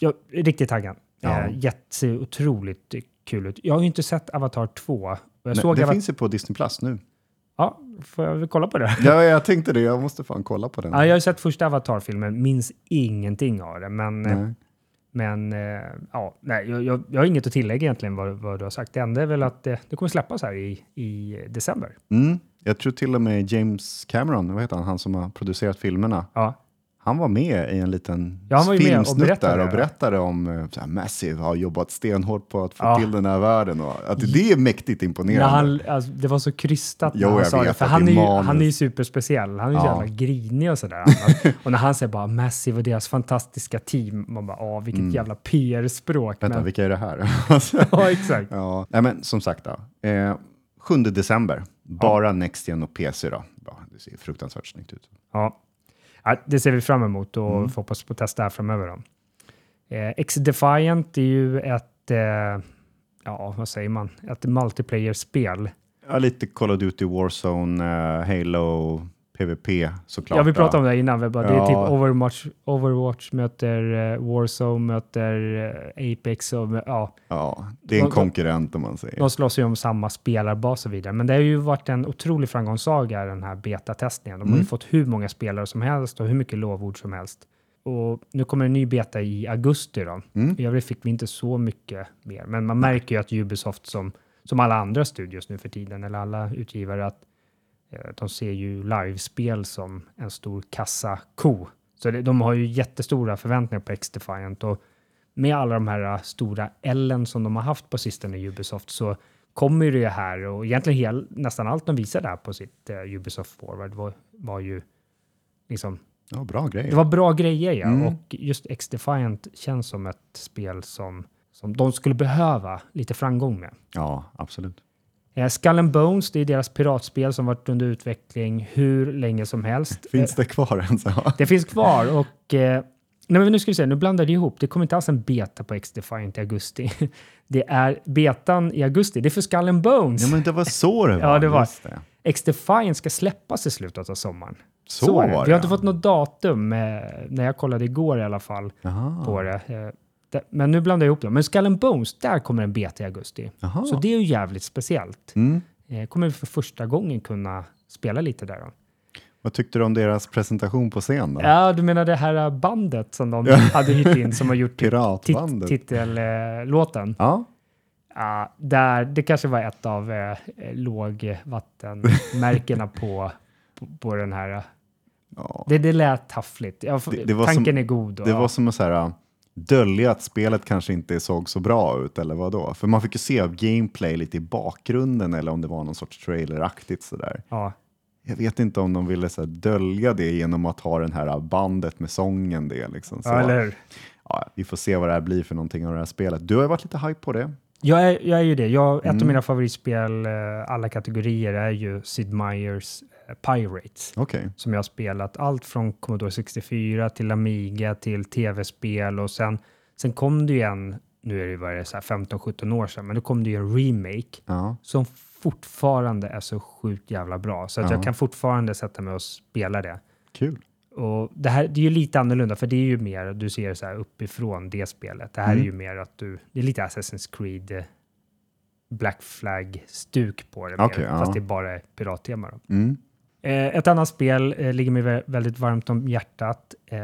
S1: jag är riktigt taggad.
S2: Ja.
S1: Eh, jätte otroligt kul ut. Jag har ju inte sett Avatar 2. Och jag
S2: Men
S1: såg
S2: det
S1: Avatar...
S2: finns ju på Disney Plus nu.
S1: Ja, får jag väl kolla på det? (laughs)
S2: Ja, jag tänkte det. Jag måste fan kolla på den.
S1: Ja, jag har sett första Avatar-filmen, minns ingenting av det. Men, eh,
S2: Nej.
S1: Men eh, ja, nej, jag, jag, jag har inget att tillägga egentligen vad, vad du har sagt. Det enda är väl att det, det kommer släppas här i, i december.
S2: Mm. Jag tror till och med James Cameron, vad heter han, han som har producerat filmerna,
S1: Ja,
S2: han var med i en liten
S1: Ja, han var ju med och
S2: filmsnutt
S1: berättade
S2: där och berättade om eh, så här, Massive har jobbat stenhårt på att få
S1: Ja.
S2: till den här världen. Och att det är mäktigt
S1: när
S2: imponerande.
S1: han, alltså, det var så krystat när
S2: Jo,
S1: han
S2: jag
S1: sa det. För han är, ju, han är ju superspeciell. Han är ju
S2: Ja.
S1: jävla grinig och sådär. (laughs) och när han säger bara Massive och deras fantastiska team, man bara, ja, vilket jävla PR-språk.
S2: Mm. Vänta,
S1: Men-
S2: vilka är det här? (laughs) (laughs)
S1: ja, exakt.
S2: ja. Nej, men som sagt, då, eh, 7 december, bara Next Gen och PC. Då. Ja, det ser fruktansvärt snyggt ut.
S1: Ja. Ja, det ser vi fram emot och
S2: Mm.
S1: får hoppas på att testa här framöver. Då. Eh, X-Defiant är ju ett, eh, ja, vad säger man, ett multiplayer-spel.
S2: Ja, lite Call of Duty, Warzone, eh, Halo, PVP såklart.
S1: Ja, vi pratade om det innan. Vi bara, Det är
S2: Ja.
S1: typ Overwatch, Overwatch möter eh, Warzone, möter eh, Apex och ja,
S2: Ja, det är en
S1: De-
S2: konkurrent om man säger.
S1: de slåss ju om samma spelarbas och så vidare. Men det har ju varit en otrolig framgångssaga den här betatestningen. De har ju
S2: Mm.
S1: fått hur många spelare som helst och hur mycket lovord som helst. Och nu kommer en ny beta i augusti då.
S2: Mm.
S1: I övrigt fick vi inte så mycket mer, men man märker ju att Ubisoft som, som alla andra studios nu för tiden, eller alla utgivare, att de ser ju livespel som en stor kassako. Så det, de har ju jättestora förväntningar på X-Defiant och med alla de här eh, stora Ellen som de har haft på sistone i Ubisoft så kommer ju det här och egentligen hel, nästan allt de visade där på sitt eh, Ubisoft Forward var, var ju liksom
S2: Ja, bra grej.
S1: det var bra grejer ja,
S2: Mm.
S1: och just X-Defiant känns som ett spel som, som de skulle behöva lite framgång med.
S2: Ja, absolut.
S1: Eh, Skull and Bones, det är deras piratspel som varit under utveckling hur länge som helst. (laughs)
S2: Finns
S1: Eh,
S2: det kvar ens? (laughs)
S1: Det finns kvar och eh, nej, men nu ska vi se, nu blandar det ihop. Det kommer inte alls en beta på X-Defiant i augusti. (laughs) Det är betan i augusti, det är för Skull and Bones.
S2: ja, men det var så det var.
S1: Ja, det var. X-Defiant ska släppas i slutet av sommaren.
S2: Så
S1: det.
S2: var
S1: Vi
S2: det,
S1: har inte fått något datum, eh, när jag kollade igår i alla fall.
S2: Jaha.
S1: på det. Men nu blandar jag ihop dem. Men Skull and Bones, där kommer en beta i augusti.
S2: Jaha.
S1: Så det är ju jävligt speciellt.
S2: Mm.
S1: Eh, Kommer vi för första gången kunna spela lite där då?
S2: Vad tyckte du om deras presentation på scen? Då?
S1: Ja, du menar det här bandet som de hade hyrt in som har gjort (laughs) tit-
S2: Piratbandet.
S1: titellåten?
S2: Ja.
S1: Ja, där, det kanske var ett av eh, lågvattenmärkena på, på, på den här.
S2: ja.
S1: Det, det lät taffligt. Ja,
S2: Det- det
S1: tanken
S2: som-
S1: är god. Och,
S2: Det var som att så här, dölja att spelet kanske inte såg så bra ut, eller vad då? För man fick ju se gameplay lite i bakgrunden, eller om det var någon sorts traileraktigt sådär.
S1: ja,
S2: Jag vet inte om de ville så dölja det genom att ha den här bandet med sången. Det, liksom. så,
S1: ja, eller
S2: ja, vi får se vad det här blir för någonting av det här spelet. Du har ju varit lite hype på det.
S1: Jag är, jag är ju det. Jag, Ett
S2: Mm.
S1: av mina favoritspel, eh, alla kategorier, är ju Sid Meier's Pirates.
S2: Okej.
S1: Som jag har spelat allt från Commodore 64 till Amiga till tv-spel och sen, sen kom det ju en, nu är det här 15-17 år sedan, men då kom det ju en remake
S2: Ja.
S1: som fortfarande är så sjukt jävla bra. Så att
S2: Ja.
S1: jag kan fortfarande sätta mig och spela det.
S2: Kul.
S1: Och det här det är ju lite annorlunda, för det är ju mer, du ser så här uppifrån det spelet. Det här
S2: Mm.
S1: är ju mer att du, det är lite Assassin's Creed eh, Black Flag-stuk på det, mer,
S2: Okej, ja.
S1: fast det bara är pirattema. Då.
S2: Mm.
S1: Eh, ett annat spel eh, ligger mig vä- väldigt varmt om hjärtat. Eh,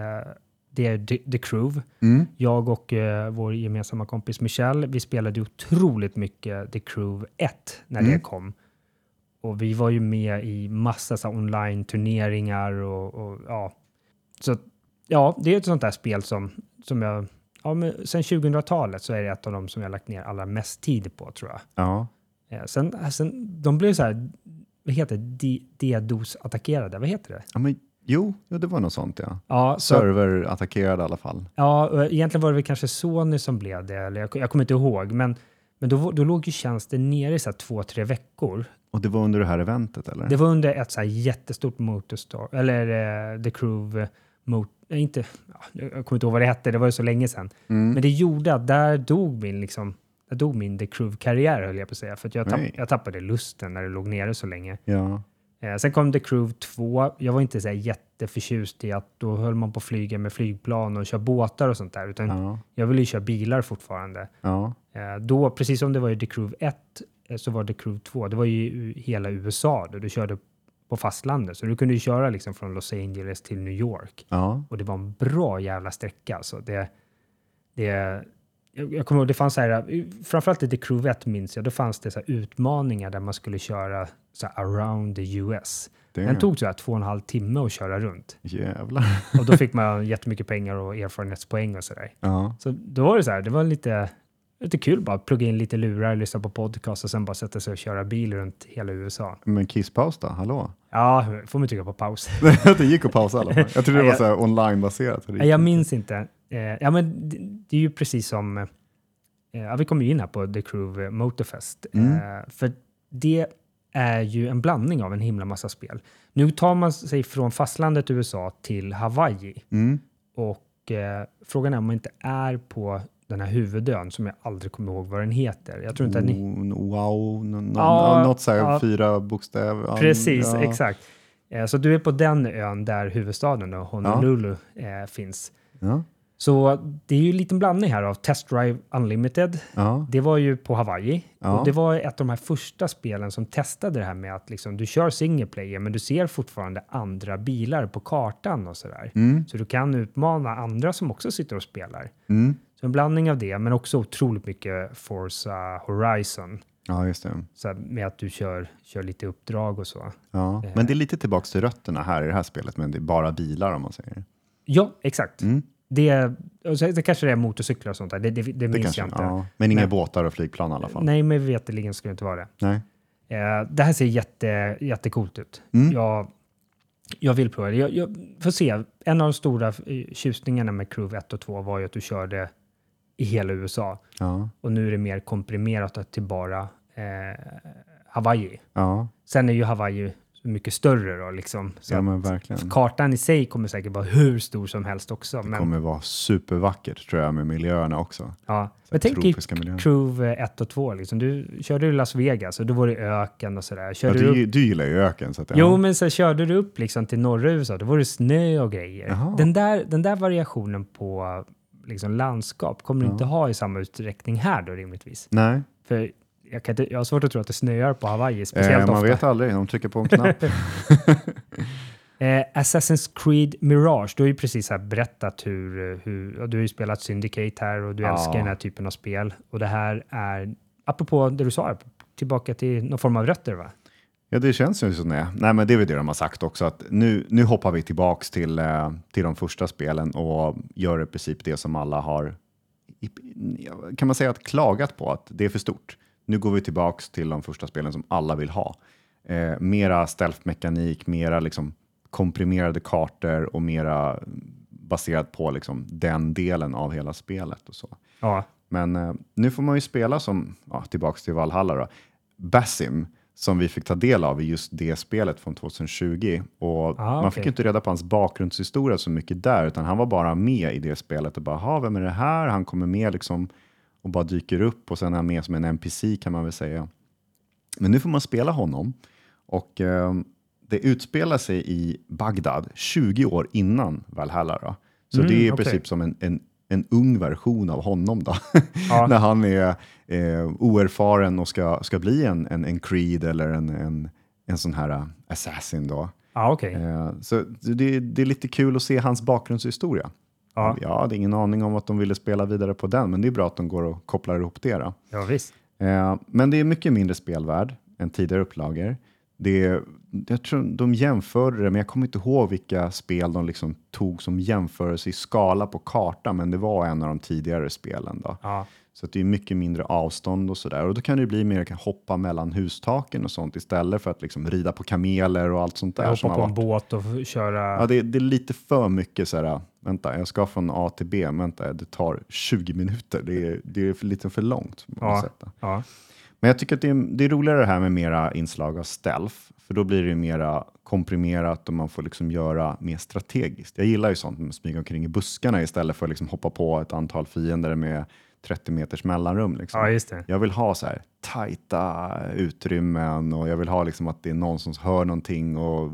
S1: det är The, The Crew.
S2: Mm.
S1: Jag och vår gemensamma kompis Michelle, vi spelade otroligt mycket The Crew 1 när
S2: Mm.
S1: det kom. Och vi var ju med i massa online-turneringar och, och ja. Så ja, det är ett sånt där spel som, som jag, ja men sen 2000-talet så är det ett av de som jag lagt ner allra mest tid på tror jag.
S2: Ja.
S1: Sen, sen, de blev så här, vad heter det, DDoS-attackerade, vad heter det?
S2: ja men, jo, det var något sånt ja.
S1: Ja, så,
S2: Server attackerad i alla fall.
S1: ja, egentligen var det väl kanske Sony som blev det, eller jag, jag kommer inte ihåg, men, men då, då låg ju tjänsten nere i så här två, tre veckor.
S2: Och det var under det här eventet eller?
S1: Det var under ett så här jättestort Motorstar, eller eh, The Crew, mot, inte, ja, jag kommer inte ihåg vad det hette, det var ju så länge sedan.
S2: Mm.
S1: Men det gjorde att där dog min, liksom, där dog min The Crew-karriär höll jag på att säga, för att jag, tapp, jag tappade lusten när det låg nere så länge.
S2: Ja.
S1: Eh, sen kom The Crew 2. Jag var inte så här jätteförtjust i att då höll man på att flyga med flygplan och köra båtar och sånt där, utan
S2: Ja.
S1: jag ville ju köra bilar fortfarande.
S2: Ja.
S1: Eh, då, precis som det var i The Crew 1, eh, så var The Crew 2, det var ju hela USA då du körde på fastlandet, så du kunde ju köra liksom från Los Angeles till New York.
S2: Ja.
S1: Och det var en bra jävla sträcka. Alltså det, det, jag, jag kommer ihåg, det fanns så här, framförallt i The 1 minns jag, då fanns det så utmaningar där man skulle köra så här around the US.
S2: Det
S1: Den tog så här två och en halv timme att köra runt.
S2: Jävlar.
S1: Och då fick (laughs) man jättemycket pengar och erfarenhetspoäng och sådär.
S2: Ja.
S1: Så då var det så här, det var lite, lite kul bara, plugga in lite lurar, lyssna på podcast och sen bara sätta sig och köra bil runt hela USA.
S2: Men kisspaus då? Hallå?
S1: Ja, får man trycka på paus. (laughs)
S2: det gick att pausa i alla fall. Jag trodde det var så online-baserat.
S1: jag minns inte. Eh, ja, men det, det är ju precis som... Eh, ja, vi kommer ju in här på The Crew Motorfest.
S2: Mm.
S1: Eh, för det är ju en blandning av en himla massa spel. Nu tar man sig från fastlandet USA till Hawaii.
S2: Mm.
S1: Och eh, frågan är om man inte är på den här huvudön som jag aldrig kommer ihåg vad den heter. Jag tror inte att ni...
S2: Oh, Wow, no, no,
S1: Ja,
S2: något så här
S1: ja.
S2: fyra bokstäver.
S1: Precis,
S2: ja.
S1: exakt. Eh, så du är på den ön där huvudstaden, då, Honolulu, eh, finns. Så det är ju en liten blandning här av Test Drive Unlimited.
S2: ja,
S1: Det var ju på Hawaii.
S2: Ja.
S1: Och det var ett av de här första spelen som testade det här med att liksom, du kör single player men du ser fortfarande andra bilar på kartan och sådär.
S2: mm,
S1: Så du kan utmana andra som också sitter och spelar.
S2: mm.
S1: Så en blandning av det, men också otroligt mycket Forza Horizon.
S2: ja, just det.
S1: Så med att du kör, kör lite uppdrag och så.
S2: Ja.
S1: Eh.
S2: Men det är lite tillbaks till rötterna här i det här spelet, men det är bara bilar om man säger.
S1: Ja, exakt.
S2: Mm.
S1: Det, det kanske det är motorcyklar och sånt där. Det, det, det
S2: Det
S1: minns
S2: kanske,
S1: jag inte.
S2: ja. Men inga
S1: Men-
S2: båtar och flygplan i alla fall.
S1: Nej, men veterligen skulle det inte vara det.
S2: Nej.
S1: Eh, det här ser jätte, jättecoolt ut.
S2: Mm.
S1: Jag, jag vill prova det. Jag, jag får se. En av de stora eh, tjusningarna med Crew 1 och 2 var ju att du körde i hela USA.
S2: Ja,
S1: Och nu är det mer komprimerat till bara eh, Hawaii.
S2: ja,
S1: Sen är ju Hawaii mycket större då, liksom. Så
S2: ja men verkligen.
S1: kartan i sig kommer säkert vara hur stor som helst också.
S2: Det
S1: Men,
S2: kommer vara supervackert tror jag med miljöerna också.
S1: ja. men tänk i. Crew 1 och 2, liksom. du körde i Las Vegas och då var det öken och sådär.
S2: Ja,
S1: Körde du upp
S2: du, du gillar ju öken. Så att, ja.
S1: Jo, men så körde du upp liksom till norra USA, då var det snö och grejer.
S2: Jaha.
S1: Den där, den där variationen på liksom landskap kommer du
S2: Ja.
S1: inte ha i samma utsträckning här då rimligtvis.
S2: Nej,
S1: För jag, kan inte, jag har svårt att tro att det snöar på Hawaii,
S2: eh,
S1: speciellt
S2: man
S1: ofta.
S2: vet aldrig. De trycker på en knapp. (laughs) (laughs)
S1: Eh, Assassin's Creed Mirage, du har ju precis här berättat hur, hur du har ju spelat Syndicate här och du
S2: Ja.
S1: älskar den här typen av spel. Och det här är, apropå det du sa, tillbaka till någon form av rötter va?
S2: Ja, det känns ju som det. Nej, men det är väl det de har sagt också, att nu, nu hoppar vi tillbaks till, eh, till de första spelen och gör i princip det som alla har, kan man säga att klagat på, att det är för stort. Nu går vi tillbaks till de första spelen som alla vill ha. Eh, mera stealth-mekanik, mera liksom komprimerade kartor och mera baserat på liksom den delen av hela spelet och så.
S1: Ja,
S2: Men eh, nu får man ju spela som, ja, tillbaks till Valhalla då, Basim, som vi fick ta del av i just det spelet från 2020. Och
S1: Ah,
S2: man fick inte reda på hans bakgrundshistoria så mycket där, utan han var bara med i det spelet och bara, "Ha, vem är det här? Han kommer med liksom och bara dyker upp och sen är han med som en NPC kan man väl säga. Men nu får man spela honom och eh, det utspelar sig i Bagdad 20 år innan Valhalla. Då. Så
S1: Mm,
S2: det är i
S1: okej.
S2: princip som en, en, en ung version av honom då.
S1: Ja. (laughs)
S2: När han är eh, oerfaren och ska, ska bli en, en, en Creed eller en, en, en sån här eh, assassin då.
S1: ja okej.
S2: Eh, så det, det är lite kul att se hans bakgrundshistoria.
S1: Ja.
S2: Jag hade ingen aning om att de ville spela vidare på den, men det är bra att de går och kopplar ihop det. Då.
S1: Ja, visst.
S2: Eh, men det är mycket mindre spelvärd än tidigare upplagor. Det är, jag tror de jämförde det, men jag kommer inte ihåg vilka spel de liksom tog som jämförelse i skala på kartan, men det var en av de tidigare spelen. Då.
S1: Ja.
S2: Så det är mycket mindre avstånd och sådär. Och då kan det bli mer att hoppa mellan hustaken och sånt istället för att liksom rida på kameler och allt sånt där.
S1: Hoppa på en båt och köra.
S2: Ja, det, det är lite för mycket så här, vänta, jag ska från A till B, vänta, det tar 20 minuter. Det är, det är lite för långt.
S1: Ja. Ja.
S2: Men jag tycker att det är, det är roligare det här med mera inslag av stealth, för då blir det mera komprimerat och man får liksom göra mer strategiskt. Jag gillar ju sånt med att smyga omkring i buskarna istället för att liksom hoppa på ett antal fiender med 30 meters mellanrum. Liksom.
S1: ja.
S2: Jag vill ha så här tajta utrymmen och jag vill ha liksom att det är någon som hör någonting och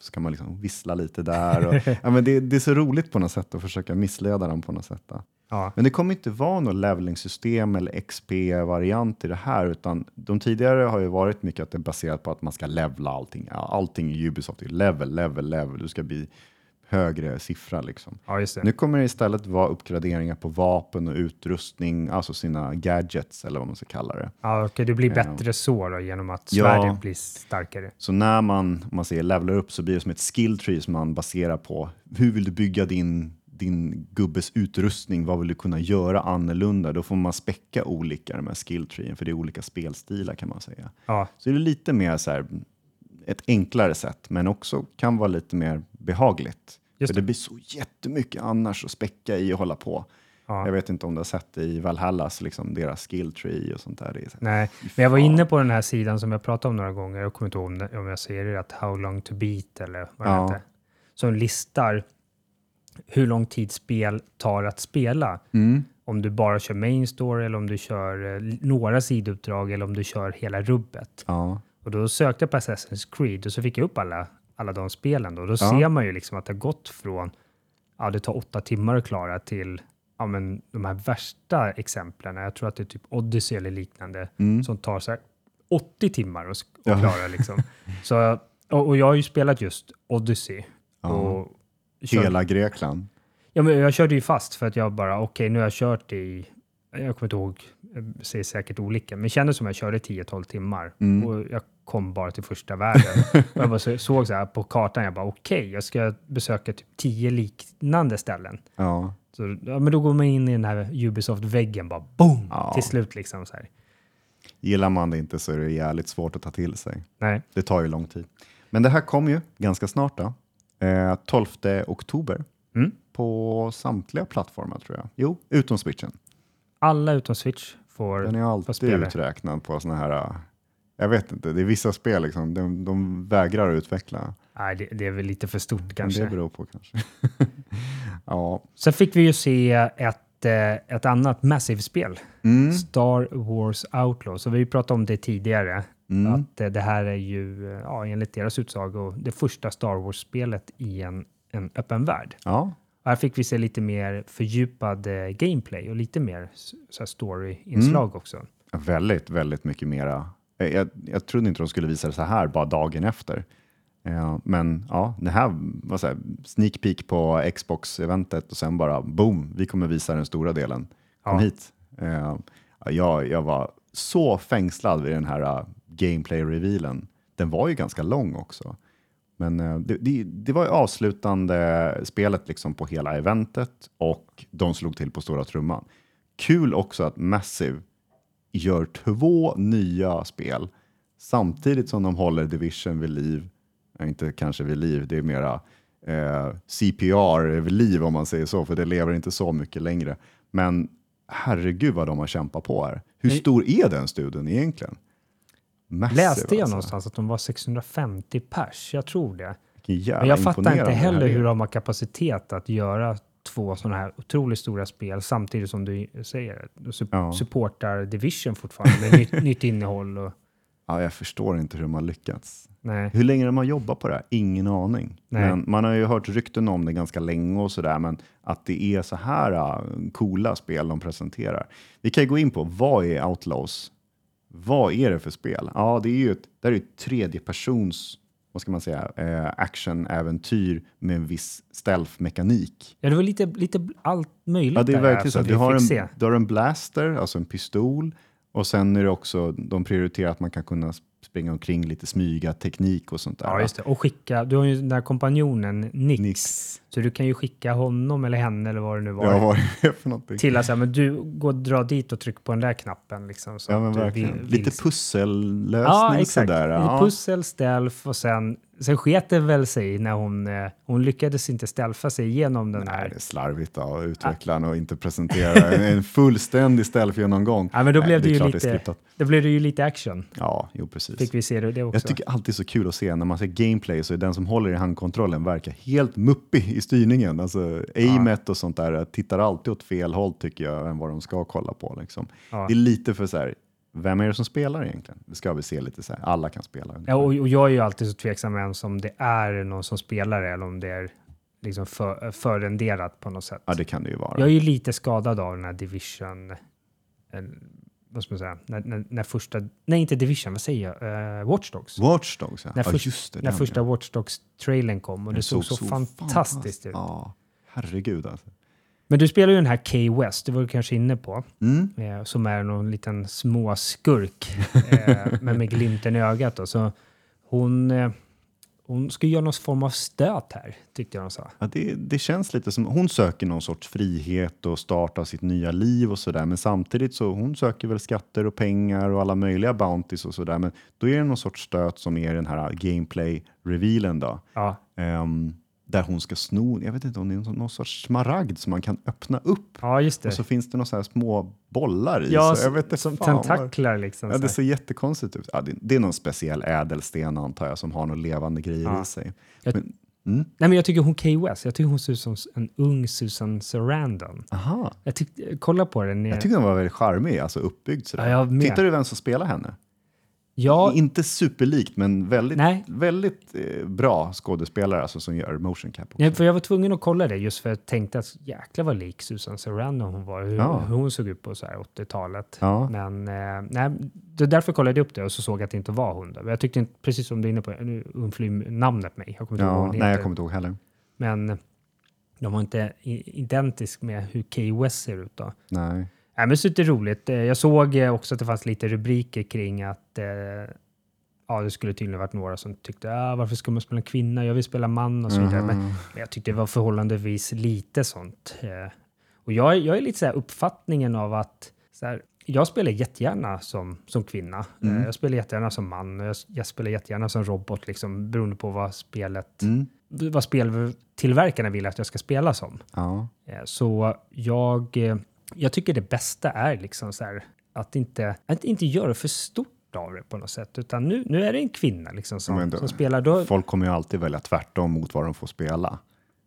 S2: så kan man liksom vissla lite där. Och, (laughs) ja, men det, det är så roligt på något sätt att försöka missleda dem på något sätt.
S1: Ja.
S2: Men det kommer inte vara något levelingssystem eller XP-variant i det här, utan de tidigare har ju varit mycket att det är baserat på att man ska levla allting. Allting i Ubisoft är level, level, level. Du ska bli högre siffra. Liksom.
S1: Ja, det.
S2: Nu kommer det istället vara uppgraderingar på vapen och utrustning, alltså sina gadgets eller vad man ska kalla det.
S1: Ja, okej, det blir
S2: Ja.
S1: bättre så då, genom att
S2: Ja.
S1: svärdet blir starkare.
S2: Så när man, om man säger levlar upp så blir det som ett skill tree som man baserar på. Hur vill du bygga din, din gubbes utrustning? Vad vill du kunna göra annorlunda? Då får man späcka olika de här skill treen, för det är olika spelstilar kan man säga.
S1: Ja,
S2: Så det är lite mer så här, ett enklare sätt, men också kan vara lite mer behagligt.
S1: Just
S2: för det. blir så jättemycket annars att späcka i och hålla på.
S1: ja.
S2: Jag vet inte om du har sett det i Valhallas, liksom deras skill tree och sånt där. Det så här,
S1: Nej, men jag var inne på den här sidan som jag pratade om några gånger. Jag kommer inte ihåg om det- om jag säger det rätt. How long to beat eller vad det
S2: Ja.
S1: heter. Som listar hur lång tid spel tar att spela.
S2: Mm.
S1: Om du bara kör main story eller om du kör eh, några sidouppdrag eller om du kör hela rubbet.
S2: Ja,
S1: Och då sökte jag på Assassin's Creed och så fick jag upp alla, alla de spelen. Då, då
S2: Ja.
S1: ser man ju liksom att det har gått från, ja det tar åtta timmar att klara till ja, men de här värsta exemplen. Jag tror att det är typ Odyssey eller liknande
S2: Mm.
S1: som tar så här 80 timmar att
S2: Ja.
S1: klara. Liksom. så, och, och jag har ju spelat just Odyssey.
S2: Ja.
S1: Och kört-
S2: hela Grekland.
S1: Ja, men jag körde ju fast för att jag bara, okej, nu har jag kört i, jag kommer inte ihåg, jag säger säkert olika, men det kändes som att jag körde 10-12 timmar
S2: Mm.
S1: och jag kom bara till första världen. (laughs) jag bara så, såg så här på kartan, jag bara okej, jag ska besöka typ 10 liknande ställen.
S2: Ja.
S1: Så, ja, men då går man in i den här Ubisoft-väggen, bara boom,
S2: Ja.
S1: till slut liksom så här.
S2: Gillar man det inte så är det jävligt svårt att ta till sig.
S1: Nej,
S2: Det tar ju lång tid. Men det här kommer ju ganska snart då. Eh, 12 oktober
S1: Mm.
S2: på samtliga plattformar tror jag. Jo, utom switchen.
S1: Alla utom Switch får,
S2: Den är
S1: får
S2: alltid
S1: spela.
S2: uträknad på såna här, eh, jag vet inte, det är vissa spel liksom, de, de vägrar att utveckla.
S1: Nej, det, det är väl lite för stort
S2: Men
S1: kanske.
S2: det beror på kanske. (laughs) ja.
S1: Sen fick vi ju se ett, eh, ett annat Massive-spel.
S2: Mm.
S1: Star Wars Outlaw. Så vi pratat om det tidigare.
S2: Mm.
S1: Att eh, det här är ju, ja, enligt deras utsago, det första Star Wars-spelet i en, en öppen värld.
S2: Ja.
S1: Här fick vi se lite mer fördjupad eh, gameplay och lite mer story-inslag
S2: Mm.
S1: också.
S2: Väldigt, väldigt mycket mera. Eh, Jag, jag trodde inte de skulle visa det så här bara dagen efter. Eh, men ja, det här var så här, sneak peek på Xbox-eventet och sen bara boom, vi kommer visa den stora delen. Kom
S1: Ja.
S2: hit. Ja, jag, jag var så fängslad vid den här gameplay-revealen. Den var ju ganska lång också. Men eh, det, det, det var ju avslutande spelet liksom på hela eventet och de slog till på stora trumman. Kul också att Massive gör två nya spel samtidigt som de håller Division vid liv. Ja, inte kanske vid liv, det är mera eh, CPR vid liv om man säger så, för det lever inte så mycket längre. Men herregud vad de har kämpat på här. Hur stor är den studien egentligen? Massive,
S1: Läste jag
S2: alltså.
S1: någonstans att de var 650 pers? Jag tror det. Men jag fattar inte heller hur de har kapacitet att göra två sådana här otroligt stora spel samtidigt som du säger. Du sup-
S2: Ja.
S1: supportar Division fortfarande med nytt, (laughs) nytt innehåll. Och,
S2: Ja, jag förstår inte hur de har lyckats.
S1: nej.
S2: Hur länge de har jobbat på det här? Ingen aning.
S1: Nej.
S2: Men man har ju hört rykten om det ganska länge och sådär, men att det är så här uh, coola spel de presenterar. Vi kan ju gå in på vad är Outlaws? Vad är det för spel? Ja, det är ju ett, det är ett tredje persons vad ska man säga, eh, action-äventyr med en viss stealth-mekanik.
S1: Ja, det var lite, lite allt möjligt
S2: Ja, det är verkligen så.
S1: som
S2: Du har, en,
S1: se.
S2: du har en blaster, alltså en pistol, och sen är det också, de prioriterar att man kan kunna springa omkring lite smyga, teknik och sånt där.
S1: Ja, just det. Och skicka, du har ju den där kompanjonen Nix,
S2: Nix.
S1: så du kan ju skicka honom eller henne eller vad det nu var.
S2: Ja, vad är det för någonting?
S1: till att säga, men du går och drar dit och tryck på den där knappen. Liksom, så
S2: Ja,
S1: att
S2: men verkligen.
S1: vill-
S2: Lite
S1: vill-
S2: pussellösning
S1: Ja, exakt.
S2: sådär.
S1: Lite
S2: Ja.
S1: pussel, stealth och sen, sen sket det väl sig när hon, eh, hon lyckades inte stealtha sig igenom den
S2: Nej,
S1: här.
S2: det är slarvigt av utvecklaren och inte presentera en, en fullständig stealth-genomgång.
S1: Ja, men då
S2: Nej,
S1: blev det,
S2: är
S1: ju lite,
S2: skriptat.
S1: då blev det ju lite action.
S2: Ja, jo precis.
S1: Fick vi se det, det också.
S2: Jag tycker alltid så kul att se när man ser gameplay så är den som håller i handkontrollen verkar helt muppig i styrningen. Alltså aimet och sånt där tittar alltid åt fel håll tycker jag än vad de ska kolla på. Liksom.
S1: Ja.
S2: Det är lite för så här, vem är det som spelar egentligen? Det ska vi se lite så här, alla kan spela.
S1: Ja, och, och jag är ju alltid så tveksam ens om det är någon som spelar det eller om det är liksom för, förrenderat på något sätt.
S2: Ja, det kan det ju vara.
S1: Jag är ju lite skadad av den här division, vad ska man säga, när, när, när första, nej inte Division, vad säger jag, uh, Watch Dogs.
S2: Watch Dogs, ja.
S1: När,
S2: ja,
S1: först,
S2: just det.
S1: när
S2: den,
S1: första
S2: ja.
S1: Watch Dogs-trailern kom och det,
S2: Den
S1: såg, så, fantastiskt ut.
S2: Ja, herregud alltså.
S1: Men du spelar ju den här Kay West, det var du kanske inne på,
S2: Mm.
S1: eh, som är någon liten småskurk, (laughs) eh, men med glimten i ögat. Då. Så hon, eh, hon ska göra någon form av stöt här, tyckte jag de sa.
S2: Ja, det, det känns lite som hon söker någon sorts frihet och starta sitt nya liv och sådär. Men samtidigt så hon söker väl skatter och pengar och alla möjliga bounties och sådär. Men då är det någon sorts stöt som är den här gameplay-revealen då.
S1: Ja,
S2: Ehm, där hon ska sno, jag vet inte om det är någon, sorts smaragd som man kan öppna upp.
S1: ja just det.
S2: Och så finns det några så här små bollar i.
S1: ja,
S2: så jag vet inte
S1: som
S2: fan
S1: tentaklar liksom.
S2: Ja, det ser jättekonstigt ut. Ja, det, det är någon speciell ädelsten antar jag som har några levande grejer
S1: Ja.
S2: i sig.
S1: Jag-
S2: Men, mm.
S1: Nej, men jag tycker hon Kay West, jag tycker hon ser ut som en ung Susan Sarandon.
S2: Aha.
S1: Jag tyckte, kolla på den.
S2: Jag tycker den var väldigt charmig, alltså uppbyggd sådär.
S1: Ja, jag.
S2: Tittar du vem som spelar henne?
S1: Ja,
S2: Inte superlikt, men väldigt,
S1: Nej.
S2: väldigt eh, bra skådespelare alltså, som gör motion cap. Också.
S1: nej, för jag var tvungen att kolla det just för jag tänkte att jäklar vad lik Susan Sarandon hon var. Hur,
S2: Ja.
S1: hur hon såg ut på så här 80-talet.
S2: Ja.
S1: Men eh, nej, det därför kollade jag upp det och så såg att det inte var hon. Jag tyckte inte, precis som du är inne på, nu undflyr namnet mig. Jag kommer inte ihåg
S2: Ja,
S1: hon
S2: nej, jag kommer inte ihåg heller.
S1: Men de var inte identisk med hur Kay West ser ut då.
S2: Nej.
S1: Nej, men så det är roligt. Eh, Jag såg eh, också att det fanns lite rubriker kring att eh, ja, det skulle tydligen varit några som tyckte ah, varför ska man spela en kvinna? Jag vill spela man och så vidare. Men,
S2: Mhm.
S1: men jag tyckte det var förhållandevis lite sånt. Och jag, jag är lite så här uppfattningen av att så här, jag spelar jättegärna som, som kvinna.
S2: Mm.
S1: Jag spelar jättegärna som man. och Jag, jag spelar jättegärna som robot, liksom, beroende på vad spelet,
S2: Mm.
S1: vad speltillverkarna vill att jag ska spela som.
S2: Ja.
S1: Så jag, jag tycker det bästa är liksom så här, att, inte, att inte göra för stort av det på något sätt. Utan nu, nu är det en kvinna liksom som,
S2: då-
S1: som spelar. Då,
S2: Folk kommer ju alltid välja tvärtom mot vad de får spela.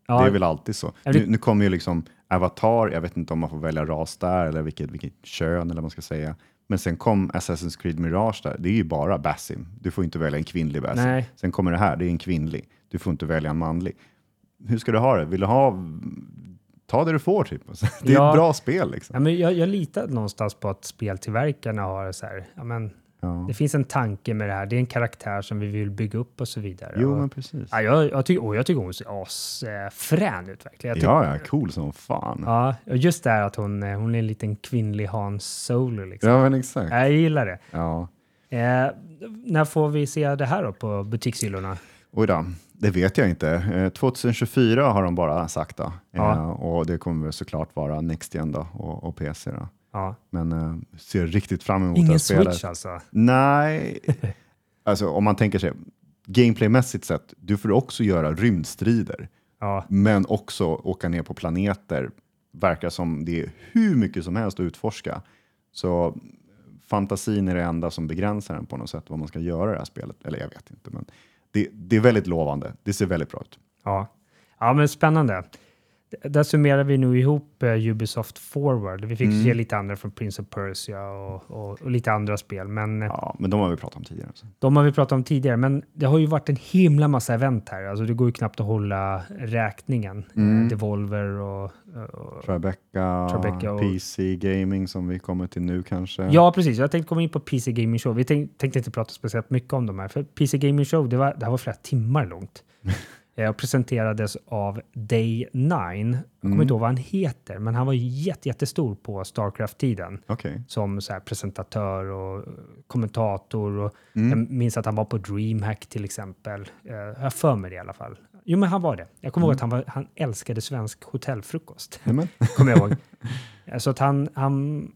S1: ja,
S2: Det är väl alltid så.
S1: Det-
S2: Nu, nu kommer ju liksom Avatar, jag vet inte om man får välja ras där eller vilket, vilket kön eller vad man ska säga. Men sen kom Assassin's Creed Mirage där, det är ju bara Basim. Du får inte välja en kvinnlig Basim.
S1: Nej.
S2: Sen kommer det här, det är en kvinnlig. Du får inte välja en manlig. Hur ska du ha det? Vill du ha, ta det du får typ. (laughs) Det är
S1: Ja.
S2: ett bra spel liksom.
S1: ja, men jag, jag litar någonstans på att speltillverkarna har så här, ja, men,
S2: Ja.
S1: det finns en tanke med det här. Det är en karaktär som vi vill bygga upp och så vidare.
S2: Jo,
S1: och,
S2: men precis.
S1: ja, jag, jag, tycker, och jag tycker hon ser asfrän ut verkligen. Tycker,
S2: Ja, ja, cool som fan.
S1: ja, och just det här att hon, eh, hon är en liten kvinnlig Hans Solo. Liksom.
S2: Ja, men exakt.
S1: Jag gillar det.
S2: Ja.
S1: Eh, när får vi se det här då på butikshyllorna?
S2: Oj då, det vet jag inte. Eh, 2024 har de bara sagt då.
S1: Ja.
S2: Eh, och det kommer såklart vara Next Gen då och, och PC då.
S1: Ja.
S2: Men eh, ser riktigt fram emot det
S1: Ingen
S2: här spelet.
S1: switch alltså?
S2: Nej, (laughs) alltså om man tänker sig gameplaymässigt sett, du får också göra rymdstrider,
S1: Ja.
S2: men också åka ner på planeter. Verkar som det är hur mycket som helst att utforska. Så fantasin är det enda som begränsar den på något sätt, vad man ska göra i det här spelet. Eller jag vet inte, men det, det är väldigt lovande. Det ser väldigt bra ut.
S1: Ja. ja, men spännande. Där summerar vi nu ihop eh, Ubisoft Forward. Vi fick
S2: Mm.
S1: se lite andra från Prince of Persia och, och, och lite andra spel, men eh,
S2: Ja, men de har vi pratat om tidigare. Så.
S1: de har vi pratat om tidigare. Men det har ju varit en himla massa event här. Alltså det går ju knappt att hålla räkningen.
S2: Mm.
S1: Eh, Devolver och... och
S2: Tribeca,
S1: Tribeca och-
S2: PC Gaming som vi kommer till nu kanske.
S1: Ja, precis. Jag tänkte komma in på PC Gaming Show. Vi tänk, tänkte inte prata speciellt mycket om de här, för PC Gaming Show, det, var, det här var flera timmar långt. (laughs) Eh, och presenterades av Day 9. Jag kommer
S2: Mm.
S1: inte ihåg vad han heter, men han var jätte, jättestor på Starcraft-tiden
S2: Okej.
S1: som så presentatör och eh, kommentator. Och
S2: Mm.
S1: Jag minns att han var på DreamHack till exempel. Eh, Jag har för mig det i alla fall. Jo, men han var det. Jag kommer ihåg att han, var, han älskade svensk hotellfrukost. (laughs) Kommer jag ihåg. (laughs) Så att han, han...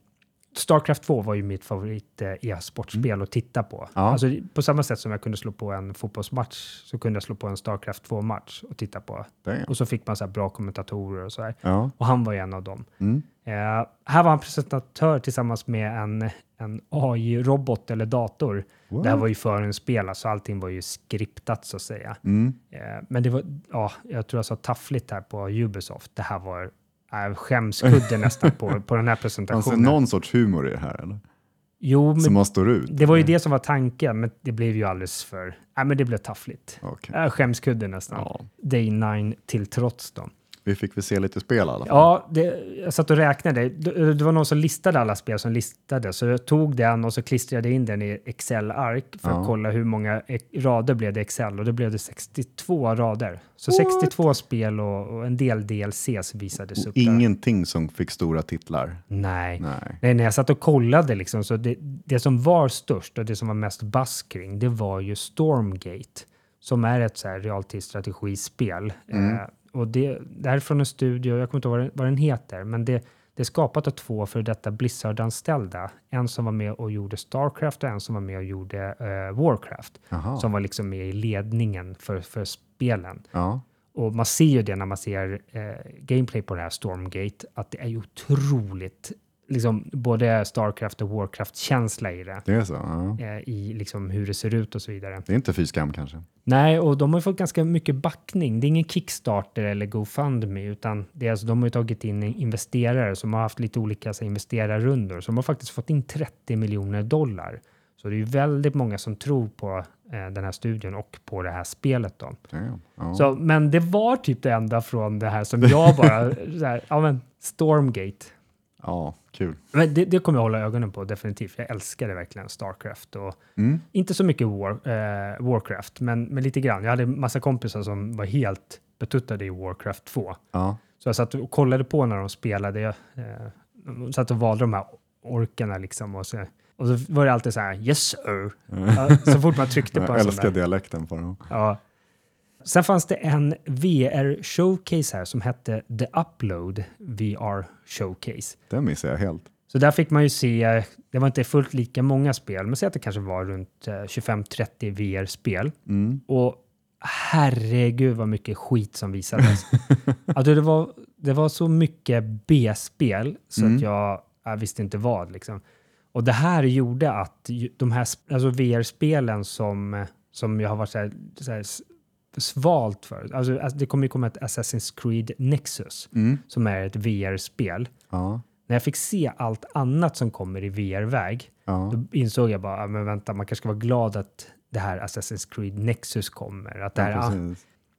S1: Starcraft 2 var ju mitt favorit eh, e-sportspel att titta på.
S2: Mm. Ja.
S1: Alltså, på samma sätt som jag kunde slå på en fotbollsmatch så kunde jag slå på en Starcraft 2-match och titta på.
S2: Damn.
S1: Och så fick man så bra kommentatorer och så här.
S2: Ja.
S1: Och han var ju en av dem.
S2: Mm.
S1: Eh, här var han presentatör tillsammans med en, en AI-robot eller dator.
S2: What?
S1: Det här var ju förhandsspel, så allting var ju skriptat så att säga.
S2: Mm.
S1: Eh, men det var, ja, jag tror jag sa taffligt här på Ubisoft. Det här var äh, skämskudde nästan på, (laughs) på den här
S2: Fanns det
S1: presentationen.
S2: någon sorts humor i det här? Eller?
S1: Jo,
S2: Som
S1: men
S2: man står ut?
S1: det var ju det som var tanken, men det blev ju alldeles för... Nej, men det blev taffligt.
S2: Okej.
S1: Äh, skämskudde nästan.
S2: Ja.
S1: Day 9 till trots då.
S2: Vi fick väl se lite spel i alla fall.
S1: Ja, det, jag satt och räknade. Det, det var någon som listade alla spel som listade, så jag tog den och så klistrade in den i Excel-ark för
S2: Ja.
S1: att kolla hur många rader blev det i Excel och då blev det 62 rader. Så 62 spel och, och en del DLCs visades
S2: Och
S1: upp där.
S2: ingenting som fick stora titlar.
S1: Nej.
S2: Nej.
S1: Nej, när jag satt och kollade, liksom, så det, det som var störst och det som var mest buzz kring, det var ju Stormgate, som är ett så här realtidsstrategispel.
S2: Mm.
S1: Eh, och det, det här är från en studio, jag kommer inte ihåg vad den, vad den heter, men det, det är skapat av två för detta Blizzard-anställda. En som var med och gjorde Starcraft och en som var med och gjorde eh, Warcraft.
S2: Jaha.
S1: Som var liksom med i ledningen för, för spelen.
S2: Ja.
S1: Och man ser ju det när man ser eh, gameplay på det här Stormgate, att det är ju otroligt, liksom både Starcraft och Warcraft-känsla i det.
S2: Det är så? Ja.
S1: Eh, I liksom hur det ser ut och så vidare.
S2: Det är inte fy skam kanske?
S1: Nej, och de har fått ganska mycket backning. Det är ingen Kickstarter eller GoFundMe, utan det är alltså, de har ju tagit in investerare som har haft lite olika så, investerarrundor. Så de har faktiskt fått in 30 miljoner dollar. Så det är ju väldigt många som tror på eh, den här studien och på det här spelet. Då.
S2: Damn. Ja.
S1: Så, men det var typ det enda från det här som jag bara, (laughs) så här, ja men Stormgate.
S2: ja, kul.
S1: Men det, det kommer jag hålla ögonen på definitivt. Jag älskade verkligen Starcraft och
S2: Mm.
S1: inte så mycket War, eh, Warcraft, men, men lite grann. Jag hade massa kompisar som var helt betuttade i Warcraft 2.
S2: Ja.
S1: Så jag satt och kollade på när de spelade. Jag eh, satt och valde de här orkerna liksom och så, och så var det alltid så här yes sir. Ja, så fort man tryckte på
S2: Jag
S1: en sån
S2: älskar
S1: där.
S2: dialekten på dem.
S1: Ja. Sen fanns det en VR-showcase här som hette The Upload VR Showcase.
S2: Den missar jag helt.
S1: Så där fick man ju se, det var inte fullt lika många spel, men säg att det kanske var runt eh, 25-30 VR-spel.
S2: Mm.
S1: Och herregud vad mycket skit som visades. (laughs) alltså det, var, det var så mycket B-spel så
S2: Mm.
S1: att jag, jag visste inte vad. Liksom. Och det här gjorde att de här alltså VR-spelen som, som jag har varit så här, så här svalt för. Alltså, alltså, det kommer ju komma ett Assassin's Creed Nexus
S2: Mm.
S1: som är ett VR-spel.
S2: Ja.
S1: När jag fick se allt annat som kommer i VR-väg,
S2: Ja.
S1: då insåg jag bara, ah, men vänta, man kanske ska vara glad att det här Assassin's Creed Nexus kommer. Att det här,
S2: ja,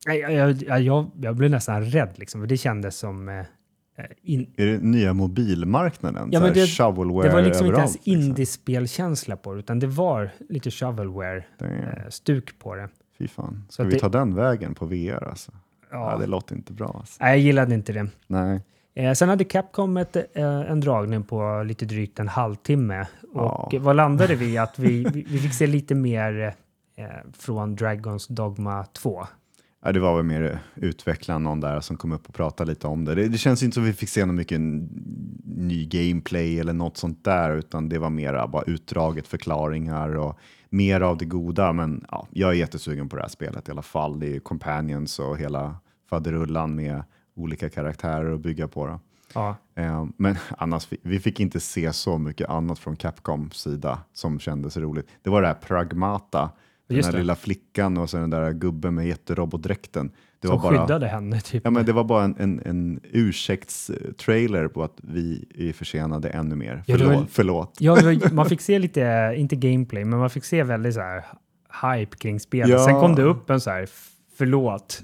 S1: ah, jag, jag, jag, jag, blev nästan rädd, liksom, för det kändes som... Eh, eh, in,
S2: Är det nya mobilmarknaden?
S1: Ja, men det-
S2: shovelware
S1: det var liksom inte
S2: överallt,
S1: ens indiespelkänsla på det, utan det var lite shovelware-stuk
S2: Damn.
S1: på det.
S2: Fy fan.
S1: Så
S2: Ska vi
S1: det-
S2: ta den vägen på VR alltså? Ja.
S1: Ja.
S2: det låter inte bra. Alltså.
S1: Nej, jag gillade inte det.
S2: Nej.
S1: Eh, sen hade Capcom ett, eh, en dragning på lite drygt en halvtimme. Och
S2: Ja.
S1: vad landade vi? Att vi, vi, fick se lite mer eh, från Dragons Dogma 2.
S2: Ja, det var väl mer utvecklaren någon där som kom upp och pratade lite om det. Det, det känns inte som vi fick se någon mycket ny gameplay eller något sånt där, utan det var mera bara utdraget förklaringar och mer av det goda. Men ja, jag är jättesugen på det här spelet i alla fall. Det är Companions och hela faderullan med olika karaktärer att bygga på. Då.
S1: Ja.
S2: Eh, Men (laughs) annars, vi fick inte se så mycket annat från Capcoms sida som kändes roligt. Det var det här Pragmata, den
S1: Just
S2: här
S1: det.
S2: lilla flickan och så den där gubben med jätterobotdräkten. Det
S1: Som
S2: var bara,
S1: skyddade henne. Typ.
S2: ja, men det var bara en, en, en ursäktstrailer på att vi är försenade ännu mer.
S1: Ja, det
S2: Förlåt.
S1: var-
S2: förlåt.
S1: Ja, var- (laughs) man fick se lite, inte gameplay, men man fick se väldigt så här hype kring spelet.
S2: Ja.
S1: Sen kom det upp en så här, förlåt.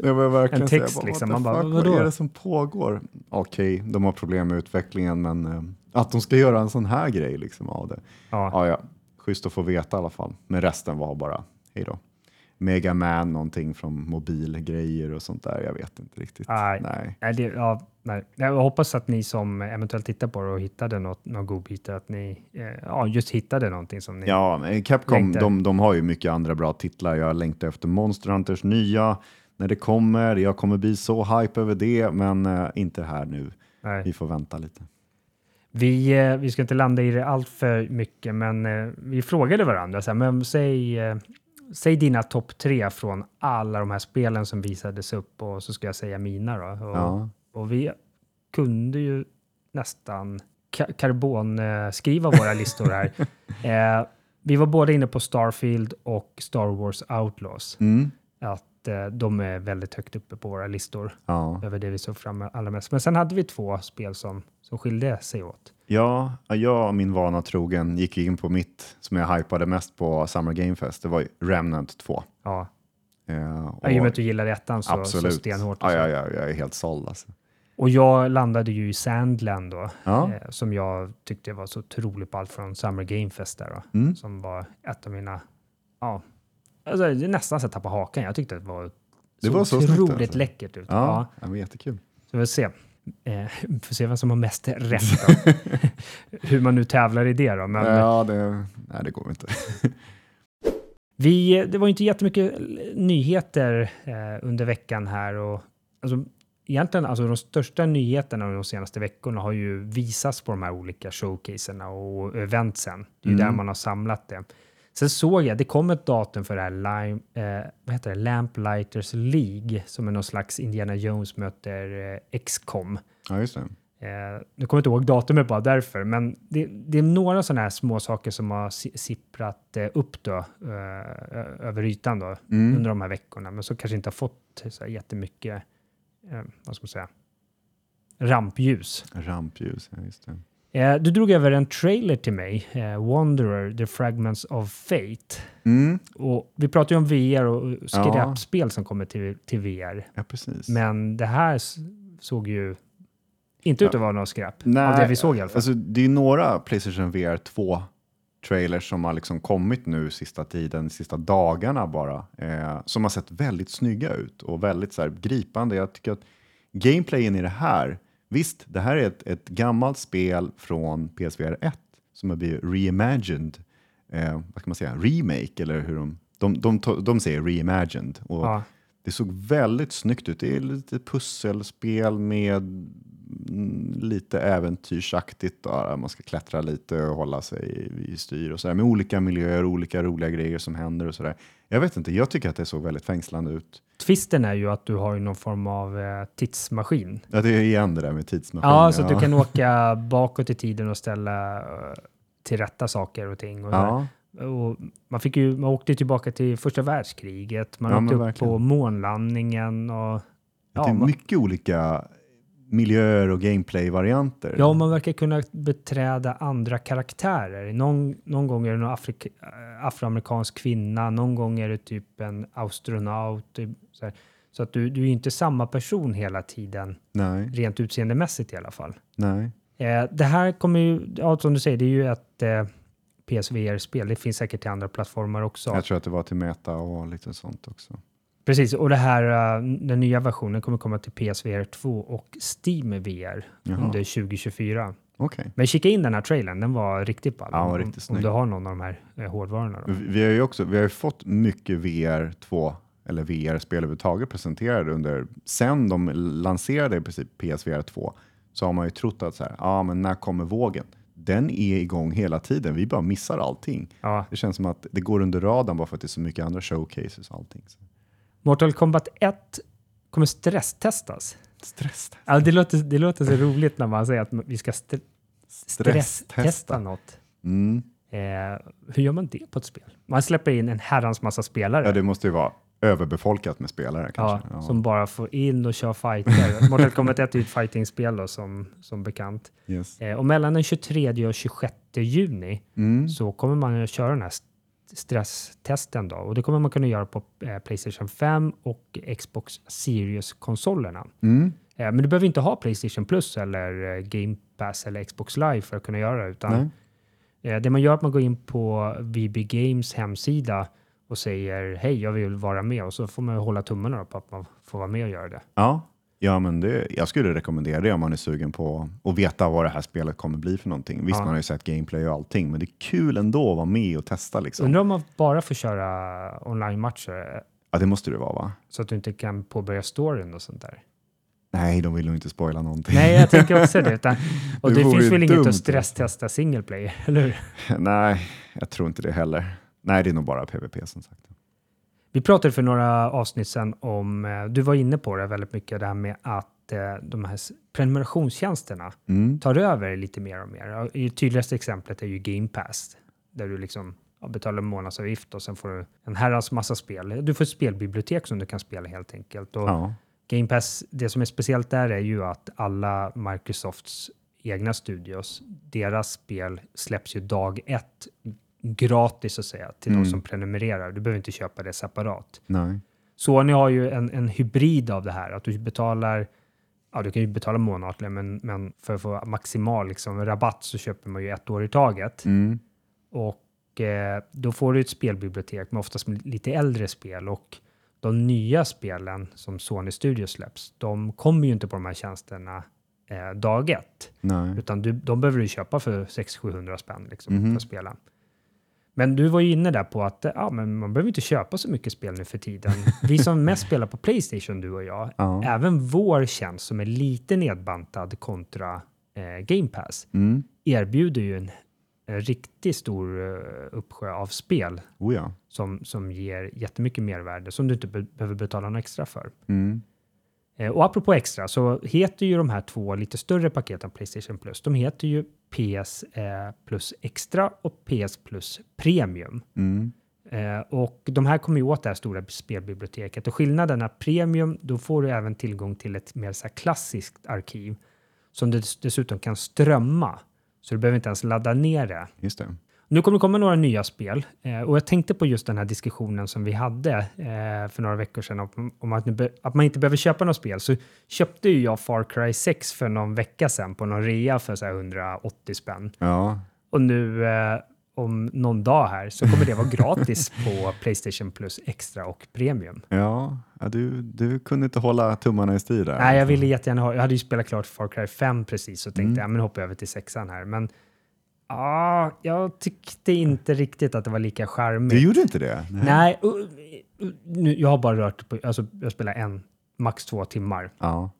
S1: En text
S2: bara,
S1: liksom. Man bara, vadå?
S2: Vad är det som pågår? Okej, de har problem med utvecklingen, men eh, att de ska göra en sån här grej liksom av det.
S1: Ja.
S2: Ja, ja. Schysst att få veta i alla fall. Men resten var bara, hej då. Mega Man, någonting från mobilgrejer och sånt där. Jag vet inte riktigt.
S1: Nej.
S2: Nej.
S1: Nej, det, ja, nej. Jag hoppas att ni som eventuellt tittar på det och hittade något, några godbitar, att ni eh, ja, just hittade någonting som ni...
S2: Ja, men Capcom,
S1: Längtar.
S2: de, de har ju mycket andra bra titlar. Jag längtar efter Monster Hunters nya när det kommer. Jag kommer bli så hype över det, men eh, inte här nu.
S1: Nej.
S2: Vi får vänta lite.
S1: Vi, eh, vi ska inte landa i det allt för mycket, men eh, vi frågade varandra, så här, men säg, eh, säg dina topp tre från alla de här spelen som visades upp och så ska jag säga mina då. Och,
S2: Ja.
S1: och vi kunde ju nästan ka- karbonskriva våra listor här. (laughs) Eh, vi var båda inne på Starfield och Star Wars Outlaws.
S2: Mm.
S1: Att eh, de är väldigt högt uppe på våra listor
S2: Ja.
S1: över det vi såg fram allra mest. Men sen hade vi två spel som, som skilde sig åt.
S2: Ja, jag min vana trogen gick in på mitt som jag hypade mest på Summer Game Fest. Det var Remnant 2.
S1: Ja,
S2: Eh, och
S1: I och med att du gillar ettan så, så stenhårt. och
S2: Ja,
S1: så.
S2: ja, ja, jag är helt såld. Alltså.
S1: Och jag landade ju i Sandland då,
S2: Ja.
S1: eh, som jag tyckte var så otroligt ballt från Summer Game Fest där då,
S2: Mm.
S1: som var ett av mina, ja, alltså, det nästan så att tappa hakan. Jag tyckte det var
S2: Det var så snyggt,
S1: otroligt
S2: alltså.
S1: läckert ut.
S2: Ja,
S1: Ja.
S2: ja. men jättekul.
S1: Så vi får se. Eh, (laughs) får se vem som har mest rätt. (laughs) Hur man nu tävlar i det då. Men
S2: Ja, det, nej, det går inte. (laughs)
S1: vi, det var ju inte jättemycket nyheter eh, under veckan här. Och, alltså, egentligen, alltså, de största nyheterna de senaste veckorna har ju visats på de här olika showcaserna och eventsen. Det är
S2: Mm.
S1: där man har samlat det. Sen såg jag, det kom ett datum för det här Lime, eh, vad heter det? Lamplighters League, som är någon slags Indiana Jones möter eh, XCOM.
S2: Ja, just det.
S1: Eh, nu kommer jag inte ihåg datumet bara därför, men det, det är några sådana här små saker som har si- sipprat eh, upp då, eh, över ytan då,
S2: Mm.
S1: under de här veckorna, men så kanske inte har fått så här jättemycket, eh, vad ska man säga, rampljus.
S2: Rampljus, ja, just det.
S1: Eh, du drog över en trailer till mig, eh, Wanderer, The Fragments of Fate.
S2: Mm.
S1: Och vi pratar ju om VR och
S2: Ja.
S1: skräpspel som kommer till, till VR,
S2: Ja, precis.
S1: men det här såg ju inte ut att vara något skräp,
S2: Nej,
S1: av det vi såg i alla fall.
S2: Alltså, det är några Playstation VR 2 trailers som har liksom kommit nu sista tiden, sista dagarna bara, eh, som har sett väldigt snygga ut och väldigt så här, gripande. Jag tycker att gameplayen i det här, visst, det här är ett, ett gammalt spel från PSVR 1 som har blivit reimagined, eh, vad ska man säga, remake eller hur de, de, de, de, de säger reimagined. Och
S1: Ja.
S2: det såg väldigt snyggt ut. Det är lite pusselspel med lite äventyrsaktigt. Då. Man ska klättra lite och hålla sig i styr och sådär. Med olika miljöer, olika roliga grejer som händer och sådär. Jag vet inte, jag tycker att det såg väldigt fängslande ut.
S1: Twisten är ju att du har någon form av eh, tidsmaskin.
S2: Ja, det är igen det där med tidsmaskin.
S1: Ja, så att du kan (laughs) åka bakåt i tiden och ställa eh, till rätta saker och ting. Och
S2: Ja,
S1: och man, fick ju, man åkte tillbaka till första världskriget, man
S2: Ja,
S1: åkte upp
S2: verkligen.
S1: på månlandningen och
S2: det är
S1: man,
S2: mycket olika miljöer och gameplay-varianter.
S1: ja, man verkar kunna beträda andra karaktärer. Någon, någon gång är det någon Afrik, eh, afroamerikansk kvinna, någon gång är det typ en astronaut. Så, här. så att du, du är inte samma person hela tiden,
S2: Nej,
S1: rent utseendemässigt i alla fall.
S2: nej.
S1: Eh, det här kommer ju, ja, som du säger, det är ju ett eh, PSVR-spel. Det finns säkert till andra plattformar också.
S2: Jag tror att det var till Meta och lite sånt också.
S1: Precis, och det här, eh, den nya versionen kommer komma till PSVR 2 och Steam VR
S2: Jaha.
S1: under 2024.
S2: Okej.
S1: Men kika in den här trailern, den var riktigt ball.
S2: Ja,
S1: Om-
S2: riktigt
S1: Om du har någon av de här eh, hårdvarorna. Då.
S2: Vi har ju också vi har fått mycket VR 2 eller VR-spel överhuvudtaget presenterade under, sen de lanserade i princip PSVR 2 så har man ju trott att så här, ja men när kommer vågen? Den är igång hela tiden, vi bara missar allting.
S1: Ja.
S2: Det känns som att det går under radarn bara för att det är så mycket andra showcases och allting. Så.
S1: Mortal Kombat 1 kommer stresstestas.
S2: Stress.
S1: Ja, det, låter, det låter så roligt när man säger att vi ska st- stresstesta
S2: Stresstesta.
S1: något.
S2: Mm.
S1: Eh, hur gör man det på ett spel? Man släpper in en herrans massa spelare.
S2: Ja, det måste ju vara överbefolkat med spelare
S1: Ja,
S2: kanske. Ja.
S1: som bara får in och kör fighter. (laughs) Mortal Kombat 1 är ju ett fightingspel då, som, som bekant.
S2: Yes.
S1: Eh, och mellan den 23 och 26 juni
S2: Mm.
S1: så kommer man att köra den här stresstesten då. Och det kommer man kunna göra på eh, Playstation 5 och Xbox Series-konsolerna.
S2: Mm.
S1: Eh, men du behöver inte ha Playstation Plus eller eh, Game Pass eller Xbox Live för att kunna göra det. Utan. Eh, Det man gör är att man går in på VB Games hemsida och säger hej, jag vill vara med och så får man hålla tummarna på att man får vara med och göra det.
S2: Ja, ja men det, jag skulle rekommendera det om man är sugen på att veta vad det här spelet kommer bli för någonting. Visst,
S1: Ja.
S2: man har ju sett gameplay och allting, men det är kul ändå att vara med och testa. Liksom.
S1: Undrar om man bara får köra online-matcher eh,
S2: Ja, det måste det vara va?
S1: så att du inte kan påbörja storyn och sånt där.
S2: Nej, de vill nog inte spoila någonting.
S1: Nej, jag tänker också det. Utan, (laughs) och
S2: Det
S1: det, finns väl inget
S2: dumt,
S1: att stresstesta single player, eller hur? (laughs)
S2: Nej, jag tror inte det heller. Nej, det är nog bara PVP som sagt.
S1: Vi pratade för några avsnitt sedan om, eh, du var inne på det väldigt mycket, det här med att eh, de här prenumerationstjänsterna
S2: Mm.
S1: tar över lite mer och mer. Det tydligaste exemplet är ju Game Pass, där du liksom betalar en månadsavgift och sen får du en herrans massa spel. Du får ett spelbibliotek som du kan spela helt enkelt. Och
S2: Ja.
S1: Game Pass, det som är speciellt där är ju att alla Microsofts egna studios, deras spel släpps ju dag ett gratis så att säga till
S2: Mm.
S1: de som prenumererar. Du behöver inte köpa det separat.
S2: Nej.
S1: Sony har ju en, en hybrid av det här, att du betalar ja, du kan ju betala månatligen, men, men för att få maximal liksom, rabatt så köper man ju ett år i taget.
S2: Mm.
S1: Och eh, då får du ett spelbibliotek med oftast lite äldre spel och de nya spelen som Sony Studios släpps, de kommer ju inte på de här tjänsterna eh, dag ett,
S2: Nej.
S1: utan du, de behöver du köpa för 600-700 spänn liksom,
S2: Mhm.
S1: för spela. Men du var ju inne där på att ja, men man behöver inte köpa så mycket spel nu för tiden. Vi som (laughs) mest spelar på Playstation, du och jag,
S2: Ja.
S1: även vår tjänst som är lite nedbantad kontra eh, Game Pass
S2: Mm.
S1: erbjuder ju en, en riktigt stor eh, uppsjö av spel
S2: Oh ja.
S1: som, som ger jättemycket mervärde som du inte be behöver betala något extra för.
S2: Mm.
S1: Eh, och apropå extra så heter ju de här två lite större paketen Playstation Plus, de heter ju PS eh, Plus Extra och PS Plus Premium.
S2: Mm.
S1: Eh, och de här kommer ju åt det här stora spelbiblioteket och skillnaden är Premium, då får du även tillgång till ett mer så här klassiskt arkiv som du dess- dessutom kan strömma. Så du behöver inte ens ladda ner det.
S2: Just det.
S1: Nu kommer det komma några nya spel eh, och jag tänkte på just den här diskussionen som vi hade eh, för några veckor sedan om, om att, man inte behöver köpa något spel. Så köpte ju jag Far Cry 6 för någon vecka sedan på någon rea för så här 180 spänn.
S2: Ja.
S1: Och nu eh, om någon dag här så kommer det vara (laughs) gratis på Playstation Plus Extra och Premium.
S2: Ja, du, du kunde inte hålla tummarna i styr där.
S1: Nej, jag ville jättegärna ha, jag hade ju spelat klart Far Cry 5 precis och tänkte
S2: Mm.
S1: ja, men hoppar jag över till sexan här. Men ja, jag tyckte inte riktigt att det var lika charmigt.
S2: Du gjorde inte det?
S1: Nej, uh, nu, jag har bara rört på, alltså jag spelar en, max två timmar.
S2: Ja.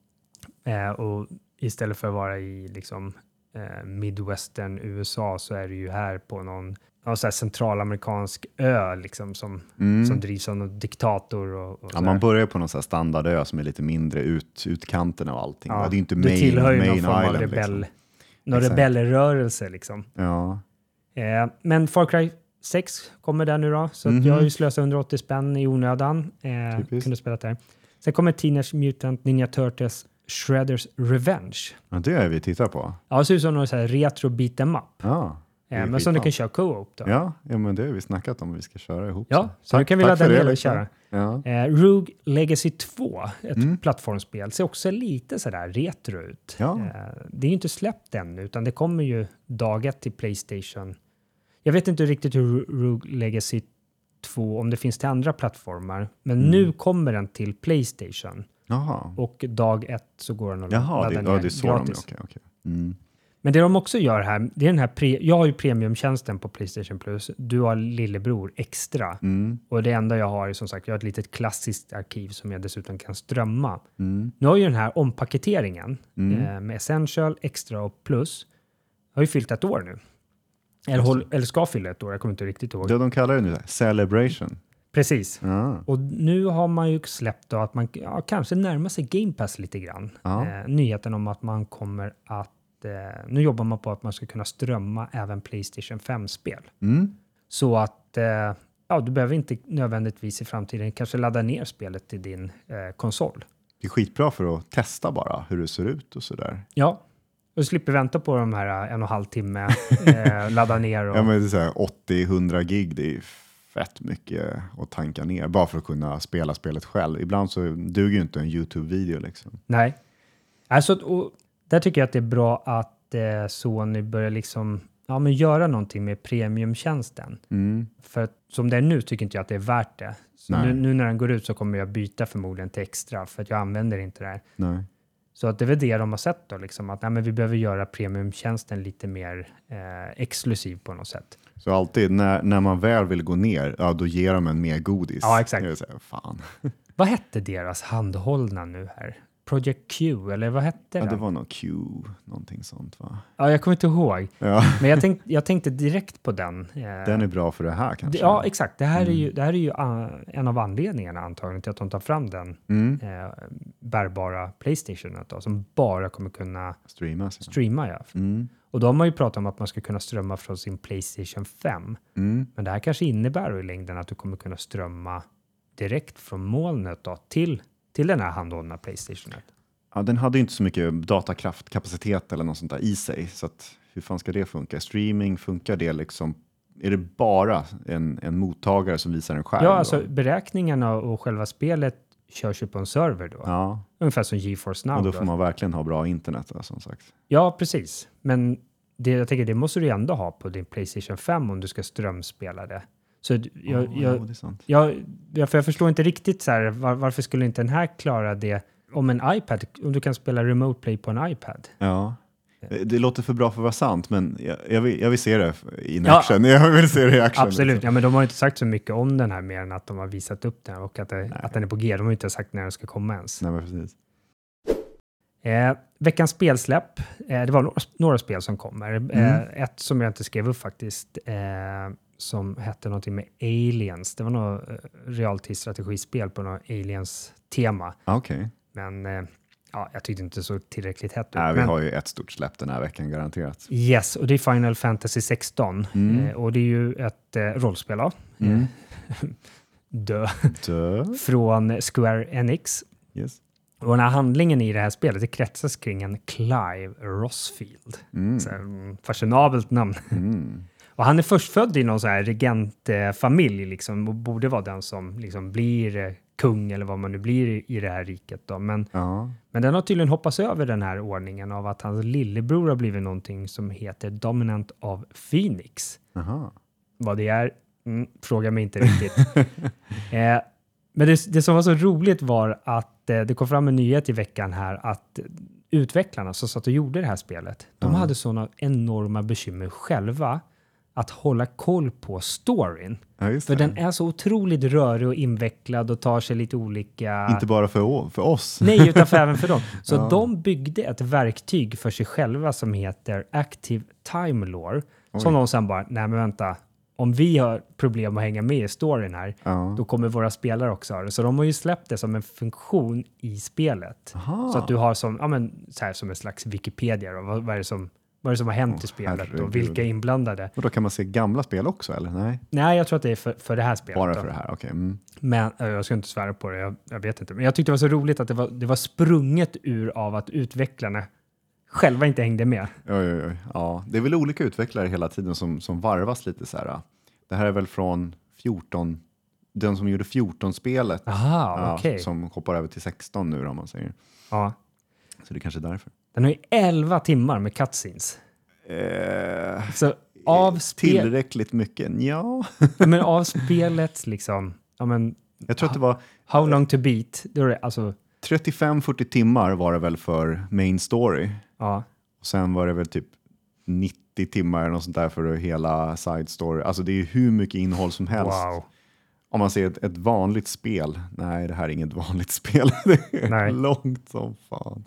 S1: Eh, och istället för att vara i liksom eh, midwestern USA så är det ju här på någon ja, så här centralamerikansk ö liksom som,
S2: Mm.
S1: som drivs av någon diktator. Och, och
S2: Ja,
S1: så
S2: man börjar på någon här standardö som är lite mindre ut, utkanterna och allting.
S1: Ja,
S2: det är inte
S1: du
S2: main,
S1: tillhör ju någon form av
S2: island.
S1: rebell,
S2: Liksom.
S1: Någon rebellrörelse liksom.
S2: Ja.
S1: Eh, men Far Cry 6 kommer där nu då, så att
S2: Mhm.
S1: jag har ju slösat 180 spänn i onödan. Eh, kunde spela där. Sen kommer Teenage Mutant Ninja Turtles Shredders Revenge.
S2: ja, det är vi tittar på.
S1: Ja, det ser ut som någon så här retro beat em up.
S2: Ja,
S1: Eh, men som du kan köra co-op då.
S2: Ja, ja, men det har vi snackat om. Vi ska köra ihop.
S1: Ja, så nu kan vi ladda ner och köra.
S2: Ja.
S1: Eh, Rogue Legacy 2, ett
S2: Mm.
S1: plattformsspel, ser också lite sådär retro ut.
S2: Ja.
S1: Eh, det är ju inte släppt ännu, utan det kommer ju dag ett till Playstation. Jag vet inte riktigt hur Rogue Legacy 2, om det finns till andra plattformar, men
S2: Mm.
S1: nu kommer den till Playstation
S2: Jaha,
S1: och dag ett så går den att
S2: Jaha det,
S1: ladda ner
S2: ja, det är så de
S1: gratis.
S2: okej, okej. Mm.
S1: Men det de också gör här, det är den här pre, jag har ju premiumtjänsten på Playstation Plus, du har lillebror extra.
S2: Mm.
S1: Och det enda jag har är som sagt, jag har ett litet klassiskt arkiv som jag dessutom kan strömma.
S2: Mm.
S1: Nu har ju den här ompaketeringen
S2: Mm.
S1: eh, med Essential, Extra och Plus har ju fyllt ett år nu. Eller, håll, eller ska fylla ett år, jag kommer inte riktigt ihåg.
S2: Det de kallar det nu, celebration.
S1: Precis.
S2: Ja.
S1: Och nu har man ju släppt då att man ja, kanske närmar sig Game Pass lite grann.
S2: Ja.
S1: Eh, nyheten om att man kommer att... Eh, nu jobbar man på att man ska kunna strömma även Playstation 5-spel.
S2: Mm.
S1: Så att eh, ja, du behöver inte nödvändigtvis i framtiden kanske ladda ner spelet till din eh, konsol.
S2: Det är skitbra för att testa bara hur det ser ut och sådär.
S1: Ja, och du slipper vänta på de här eh, en och en halv timme, (laughs) eh, ladda ner och...
S2: Ja, men det är så här 80-100 gig, det är fett mycket att tanka ner bara för att kunna spela spelet själv. Ibland så duger ju inte en YouTube-video liksom.
S1: Nej. Alltså, och där tycker jag att det är bra att eh, Sony börjar liksom ja, men göra någonting med premiumtjänsten.
S2: Mm.
S1: För att, som det är nu tycker inte jag att det är värt det. Nu, nu när den går ut så kommer jag byta förmodligen till extra för att jag använder inte det här.
S2: Nej.
S1: Så att det är väl det de har sett då, liksom, att nej, men vi behöver göra premiumtjänsten lite mer eh, exklusiv på något sätt.
S2: Så alltid när, när man väl vill gå ner, ja då ger de en mer godis.
S1: Ja, exakt.
S2: Jag här, fan.
S1: Vad hette deras handhållna nu här? Project Q, eller vad hette
S2: Ja,
S1: den?
S2: det var nog Q, någonting sånt va?
S1: Ja, jag kommer inte ihåg.
S2: Ja,
S1: Men jag, tänk, jag tänkte direkt på den. Eh,
S2: den är bra för det här kanske.
S1: det- Ja, exakt. Det här är ju, det här är ju ah, en av anledningarna antagligen till att de tar fram den
S2: Mm.
S1: eh, bärbara Playstationen då, som bara kommer kunna
S2: Streamas. Ja.
S1: streama. Ja.
S2: Mm.
S1: Och då har man ju pratat om att man ska kunna strömma från sin Playstation 5.
S2: Mm.
S1: Men det här kanske innebär i längden att du kommer kunna strömma direkt från molnet då, till, till den här handhållna Playstationen.
S2: Ja, den hade ju inte så mycket datakraft, kapacitet eller något sånt där i sig. Så att, hur fan ska det funka? Streaming, funkar det liksom? Är det bara en, en mottagare som visar en skärm?
S1: Ja,
S2: då?
S1: alltså beräkningarna och själva spelet körs ju på en server då.
S2: Ja,
S1: Ungefär som GeForce Now.
S2: och då
S1: då.
S2: får man verkligen ha bra internet då, som sagt.
S1: Ja, precis. Men det, jag tänker, det måste du ändå ha på din Playstation 5 om du ska strömspela det. Så jag,
S2: Ja,
S1: jag,
S2: sant.
S1: jag, jag, för jag förstår inte riktigt så här, var, varför skulle inte den här klara det om en iPad, om du kan spela remote play på en iPad?
S2: Ja. Det- Det låter för bra för att vara sant, men jag, jag, vill, jag vill se det
S1: Ja.
S2: action. (laughs) Jag vill se det i action.
S1: Absolut,
S2: liksom.
S1: ja, men de har inte sagt så mycket om den här mer än att de har visat upp den och att, det, att den är på G. De har inte sagt när den ska komma ens.
S2: Nej, precis.
S1: Eh, veckans spelsläpp, eh, det var några, några spel som kommer.
S2: Mm.
S1: Eh, ett som jag inte skrev upp faktiskt, eh, som hette någonting med Aliens. Det var något eh, realtidsstrategispel på något Aliens-tema.
S2: Ah, Okej.
S1: Men eh, ja, jag tyckte inte såg tillräckligt hett ut.
S2: Nej, vi har ju ett stort släpp den här veckan garanterat.
S1: Yes, och det är Final Fantasy 16.
S2: Mm.
S1: Eh, och det är ju ett eh, rollspel, ja.
S2: Mm. (laughs)
S1: Dö.
S2: Dö.
S1: Från Square Enix.
S2: Yes.
S1: Och den här handlingen i det här spelet det kretsas kring en Clive Rossfield.
S2: Mm.
S1: Så mm, fashionabelt namn.
S2: Mm.
S1: Och han är förstfödd i någon så här regentfamilj liksom, och borde vara den som liksom blir eh, kung eller vad man nu blir i, i det här riket. Då. Men,
S2: Ja.
S1: men den har tydligen hoppats över den här ordningen av att hans lillebror har blivit någonting som heter Dominant of Phoenix.
S2: Aha.
S1: Vad det är, mm, fråga mig inte riktigt. (laughs) eh, men det, det som var så roligt var att eh, det kom fram en nyhet i veckan här att utvecklarna som satt och gjorde det här spelet, de
S2: Ja.
S1: hade sådana enorma bekymmer själva att hålla koll på storyn.
S2: Ja,
S1: För den är så otroligt rörig och invecklad och tar sig lite olika...
S2: Inte bara för, för oss.
S1: Nej, utan för även för dem. (laughs) Så
S2: Ja.
S1: de byggde ett verktyg för sig själva som heter Active Time Lore.
S2: Oj.
S1: Som de sen bara, nej men vänta, om vi har problem att hänga med i storyn här,
S2: Ja.
S1: då kommer våra spelare också ha det. Så de har ju släppt det som en funktion i spelet.
S2: Aha.
S1: Så att du har som, ja men, så här, som en slags Wikipedia då. Vad, vad, är det som, vad är det som har hänt
S2: Åh,
S1: i spelet
S2: herregud.
S1: och vilka är inblandade?
S2: Och då kan man se gamla spel också, eller? Nej,
S1: Nej, jag tror att det är för, för det här spelet.
S2: bara
S1: då.
S2: för det här. Okej. Mm.
S1: Men jag ska inte svära på det, jag, jag vet inte. Men jag tyckte det var så roligt att det var, det var sprunget ur av att utvecklarna själva inte hängde med.
S2: Oj, oj, oj. Ja, det är väl olika utvecklare hela tiden som, som varvas lite så här. Det här är väl från 14, den som gjorde 14-spelet.
S1: Aha, okej.
S2: Som hoppar över till 16 nu då, om man säger.
S1: Ja.
S2: Så det är kanske är därför.
S1: Den har ju 11 timmar med cutscenes.
S2: Eh,
S1: Så av, spel,
S2: tillräckligt mycket? Ja.
S1: men av spelet liksom, ja men,
S2: Jag tror att det var
S1: how long to beat, det alltså,
S2: 35-40 timmar var det väl för main story.
S1: ja.
S2: Och sen var det väl typ 90 timmar eller något sånt där för hela side story. Alltså det är ju hur mycket innehåll som helst.
S1: Wow.
S2: Om man ser ett, ett vanligt spel. Nej, det här är inget (laughs) vanligt spel. Det är
S1: Nej.
S2: långt som fan.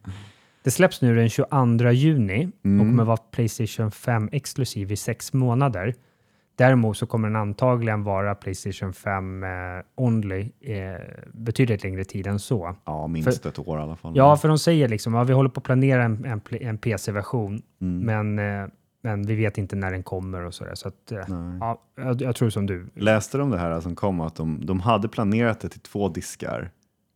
S1: Det släpps nu den 22 juni
S2: Mm.
S1: och kommer vara Playstation 5 exklusiv i sex månader. Däremot så kommer den antagligen vara Playstation 5 eh, only eh, betydligt längre tid än så.
S2: Ja, minst ett år i alla fall.
S1: Ja, för de säger liksom att vi håller på att planera en, en, en PC-version,
S2: Mm.
S1: men, eh, men vi vet inte när den kommer och sådär. Så att, eh,
S2: Nej.
S1: ja, jag, jag tror som du.
S2: Läste de det här som kom att de, de hade planerat det till två diskar,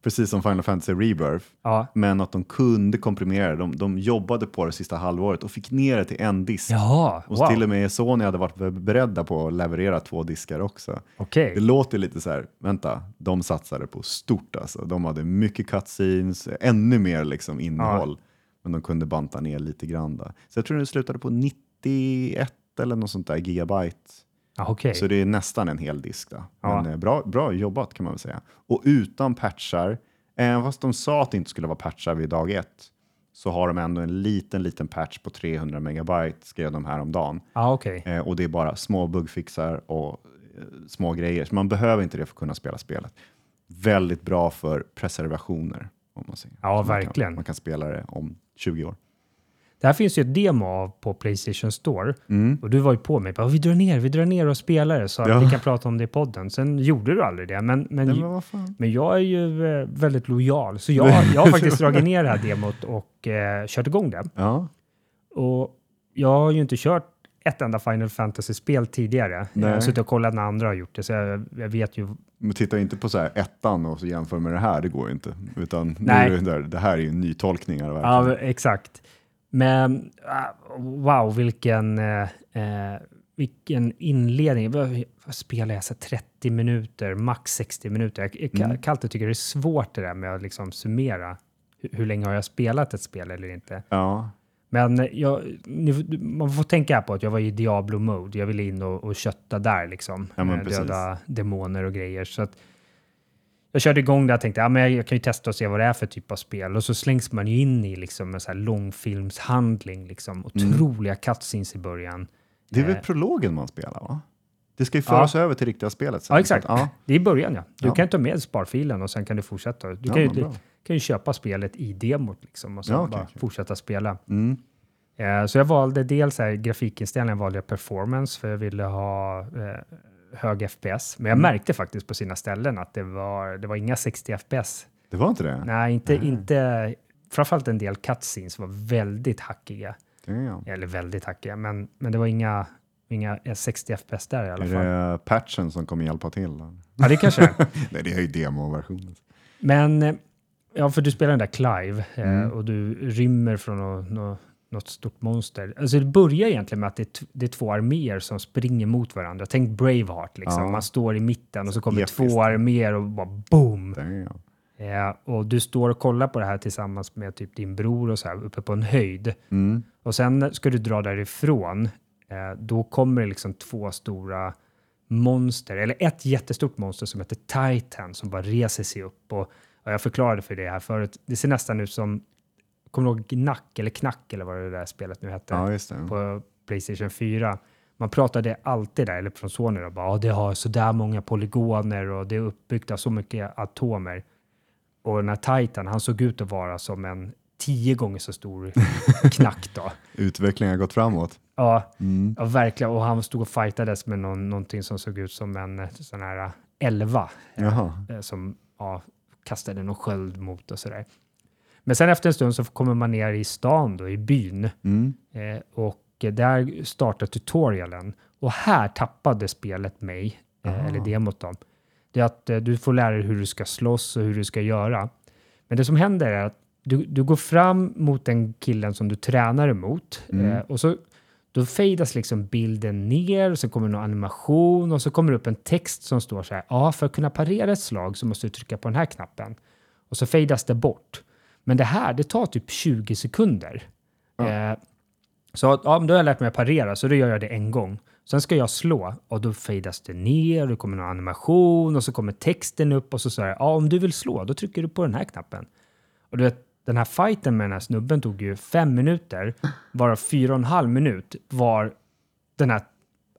S2: precis som Final Fantasy Rebirth,
S1: Ja,
S2: men att de kunde komprimera det. De, de jobbade på det sista halvåret och fick ner det till en disk.
S1: Jaha,
S2: Och
S1: wow.
S2: till och med Sony hade varit beredda på att leverera två diskar också.
S1: Okej.
S2: Det låter lite så här, vänta, de satsade på stort alltså. De hade mycket cutscenes, ännu mer liksom innehåll. Men de kunde banta ner lite grann. Då. Så jag tror det slutade på 91 eller något sånt där gigabyte.
S1: Ja, okej.
S2: Så det är nästan en hel disk. Då.
S1: Ja.
S2: Men eh, bra, bra jobbat kan man väl säga. Och utan patchar, även fast de sa att det inte skulle vara patchar vid dag ett, så har de ändå en liten, liten patch på 300 megabyte, skrev de här om dagen.
S1: Ja, okej.
S2: Eh, och det är bara små bugfixar och eh, små grejer. Så man behöver inte det för att kunna spela spelet. Väldigt bra för preservationer. Om man säger.
S1: Ja,
S2: man
S1: verkligen.
S2: Kan, man kan spela det om 20 år.
S1: Det här finns ju ett demo av på Playstation Store
S2: Mm.
S1: och du var ju på mig. Bara, vi drar ner, vi drar ner och spelar det så att
S2: Ja.
S1: vi kan prata om det i podden. Sen gjorde du aldrig det, men, men,
S2: Nej, men
S1: men jag är ju eh, väldigt lojal, så jag, jag har faktiskt dragit ner det här demot och eh, kört igång det.
S2: Ja,
S1: Och jag har ju inte kört ett enda Final Fantasy-spel tidigare. Jag har
S2: Nej.
S1: suttit och kollat när andra har gjort det, så jag, jag vet ju.
S2: men titta inte på så här ettan och så jämför med det här, det går ju inte. Utan nu
S1: Nej.
S2: är det, där, det här är ju nytolkningar.
S1: Ja, exakt. Men ah, wow, vilken, eh, vilken inledning. Vad, vad spelar jag? Så 30 minuter, max 60 minuter. Jag, jag
S2: Mm.
S1: kan alltid tycka det är svårt det där med att liksom summera. Hur, hur länge har jag spelat ett spel eller inte?
S2: Ja,
S1: Men jag, ni, man får tänka på att jag var i Diablo-mode. Jag ville in och, och kötta där liksom.
S2: Ja.
S1: Döda demoner och grejer. Så att jag körde igång där och tänkte ja, men jag, kan ju testa och se vad det är för typ av spel. Och så slängs man ju in i liksom en så här långfilmshandling. Liksom. Otroliga cutscenes i början.
S2: det är väl
S1: Eh.
S2: prologen man spelar va? Det ska ju föras över till riktiga spelet sen.
S1: Ja, exakt.
S2: Så att, Ja,
S1: Det är i början ja. Du
S2: Ja.
S1: kan ta med sparfilen och sen kan du fortsätta. Du
S2: Ja,
S1: kan, ju, du kan ju köpa spelet i demot liksom och sen
S2: Ja, okej,
S1: bara
S2: okej.
S1: fortsätta spela.
S2: mm.
S1: Eh, så jag valde dels här, grafikinställningen valde jag performance för jag ville ha eh, hög FPS. Men jag
S2: Mm.
S1: märkte faktiskt på sina ställen att det var, det var inga 60 FPS.
S2: Det var inte det?
S1: Nej, inte, inte framförallt en del cutscenes var väldigt hackiga.
S2: Damn.
S1: Eller väldigt hackiga, men, men det var inga, inga 60 FPS där i alla
S2: Är
S1: fall.
S2: det patchen som kommer hjälpa till? då?
S1: Ja, det kanske är. (laughs)
S2: Nej, det är ju demoversionen.
S1: Men, eh, ja, för du spelar den där Clive eh,
S2: Mm.
S1: och du rymmer från nå- nå- något stort monster. Alltså det börjar egentligen med att det är, det är två arméer som springer mot varandra. Tänk Braveheart, liksom.
S2: Ja.
S1: man står i mitten och så kommer
S2: Episkt.
S1: två arméer och bara boom! Ja, och du står och kollar på det här tillsammans med typ din bror och så här uppe på en höjd.
S2: Mm.
S1: Och sen ska du dra därifrån. Eh, då kommer det liksom två stora monster, eller ett jättestort monster som heter Titan som bara reser sig upp. Och, och jag förklarade för det här förut. Det ser nästan ut som, kommer du ihåg Knack eller Knack eller vad det där spelet nu hette
S2: Ja, just det.
S1: på Playstation 4. Man pratade alltid där, eller från Sony, då, bara, "Ja, det har så där många polygoner och det är uppbyggt av så mycket atomer. Och den här Titan, han såg ut att vara som en tio gånger så stor (laughs) knack då.
S2: Utvecklingen har gått framåt.
S1: Ja,
S2: Mm.
S1: ja, verkligen. Och han stod och fightades med någon, någonting som såg ut som en eh, sån här eh, elva eh, som ja, kastade någon sköld mot och sådär. Men sen efter en stund så kommer man ner i stan då, i byn.
S2: Mm.
S1: Eh, och där startar tutorialen. Och här tappade spelet mig, eh,
S2: Aha.
S1: eller demot då. Det är att eh, du får lära dig hur du ska slåss och hur du ska göra. Men det som händer är att du, du går fram mot den killen som du tränar emot
S2: Mm.
S1: eh, och så då fejdas liksom bilden ner och så kommer någon animation och så kommer det upp en text som står så här. Ja, för att kunna parera ett slag så måste du trycka på den här knappen. Och så fejdas det bort. Men det här, det tar typ 20 sekunder.
S2: Ja.
S1: Eh, så ja, då har jag lärt mig att parera, så då gör jag det en gång. Sen ska jag slå och då fejdas det ner, det kommer någon animation och så kommer texten upp och så säger ja om du vill slå, då trycker du på den här knappen. Och du vet, den här fighten med den här snubben tog ju fem minuter, varav fyra och en halv minut var den här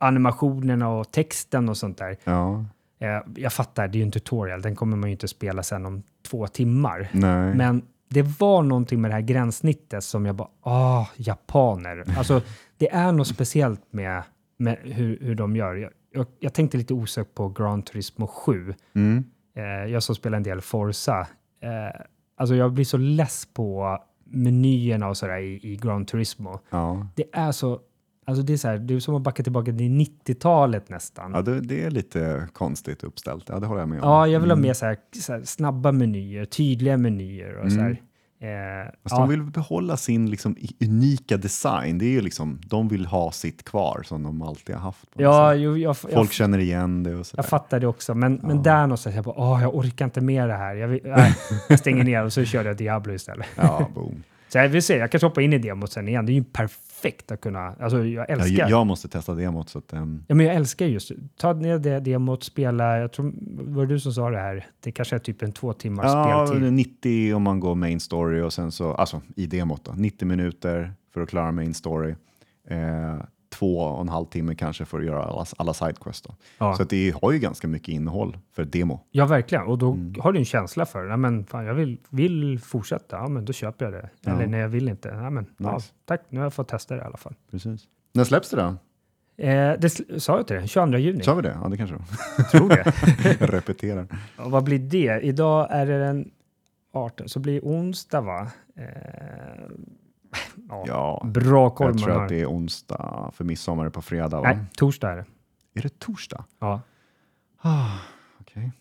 S1: animationerna och texten och sånt där.
S2: Ja.
S1: Eh, jag fattar, det är ju en tutorial, den kommer man ju inte spela sen om två timmar.
S2: Nej.
S1: Men det var någonting med det här gränssnittet som jag bara, ah, japaner. Alltså, det är något speciellt med, med hur, hur de gör. Jag, jag, jag tänkte lite osökt på Gran Turismo 7.
S2: Mm.
S1: Eh, jag som spelar en del Forza. Eh, alltså jag blir så less på menyerna och sådär i, i Gran Turismo.
S2: Ja.
S1: Det är så, alltså det är så här, är som att backa tillbaka till 90-talet nästan.
S2: ja, det, det är lite konstigt uppställt. Ja, det håller jag med om.
S1: Ja, jag vill ha
S2: Mm.
S1: mer så här, så här snabba menyer, tydliga menyer och så här.
S2: Mm.
S1: Eh,
S2: Fast
S1: ja.
S2: de vill behålla sin liksom, unika design. Det är ju liksom, de vill ha sitt kvar som de alltid har haft.
S1: Ja, jo, jag,
S2: Folk
S1: jag,
S2: känner igen det och sådär.
S1: jag fattar det också, men, men
S2: Ja.
S1: där någonstans, jag bara, åh, jag orkar inte med det här. Jag, vill, nej, (laughs) jag stänger ner och så kör jag Diablo istället.
S2: Ja, boom.
S1: Så jag vill se, jag kanske hoppar in i demot sen igen. Det är ju perfekt att kunna, alltså jag
S2: Ja,
S1: älskar, ja,
S2: jag måste testa demot. Så att, ehm,
S1: men jag älskar just, ta ner det demot, spela, jag tror, var det du som sa det här? Det kanske är typ en två timmars
S2: ja,
S1: speltid.
S2: 90 om man går main story och sen så, alltså i demot då, 90 minuter för att klara main story. Eh, två och en halv timme kanske för att göra alla, alla sidequests.
S1: Ja.
S2: Så att det har ju ganska mycket innehåll för ett demo.
S1: Ja, verkligen. Och då
S2: Mm.
S1: har du en känsla för det. Ja, men fan, jag vill, vill fortsätta. Ja, men då köper jag det.
S2: Ja.
S1: Eller nej, jag vill inte. Ja, men, ja,
S2: Nice.
S1: tack, nu har jag fått testa det i alla fall.
S2: Precis. När släpps det då?
S1: Eh, det sa jag till dig, 22 juni.
S2: Sa vi det? Ja, det kanske
S1: Jag tror det.
S2: Jag (laughs) repeterar.
S1: Och vad blir det? Idag är det den 18, så blir onsdag va? Eh, ja.
S2: Ja,
S1: Bra koll
S2: jag tror att det är onsdag, för midsommar är på fredag. Va?
S1: Nej, torsdag är det.
S2: Är det torsdag?
S1: Ja.
S2: Ah, Okej,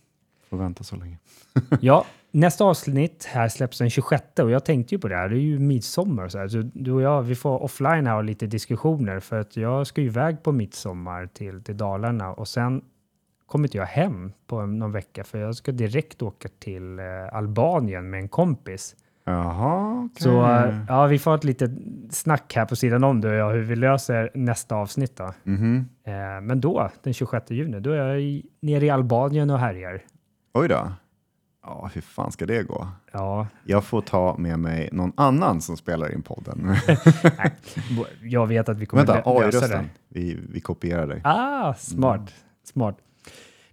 S2: får vänta så länge. (laughs)
S1: ja, nästa avsnitt här släpps den 26 och jag tänkte ju på det här, det är ju midsommar och så här. Så du och jag, vi får offline här och lite diskussioner för att jag ska ju iväg på midsommar till, till Dalarna och sen kommer inte jag hem på någon vecka för jag ska direkt åka till eh, Albanien med en kompis.
S2: Jaha, okej.
S1: Så ja, vi får ett litet snack här på sidan om du och jag hur vi löser nästa avsnitt då.
S2: Mhm.
S1: Eh, men då, den 26 juni, då är jag i, nere i Albanien och härjar.
S2: Oj då. Ja, hur fan ska det gå?
S1: Ja,
S2: Jag får ta med mig någon annan som spelar in podden. (laughs)
S1: bo- jag vet att vi kommer
S2: Vänta,
S1: lö- lösa det.
S2: AI-rösten. Vi, vi kopierar dig.
S1: Ah, smart. Smart.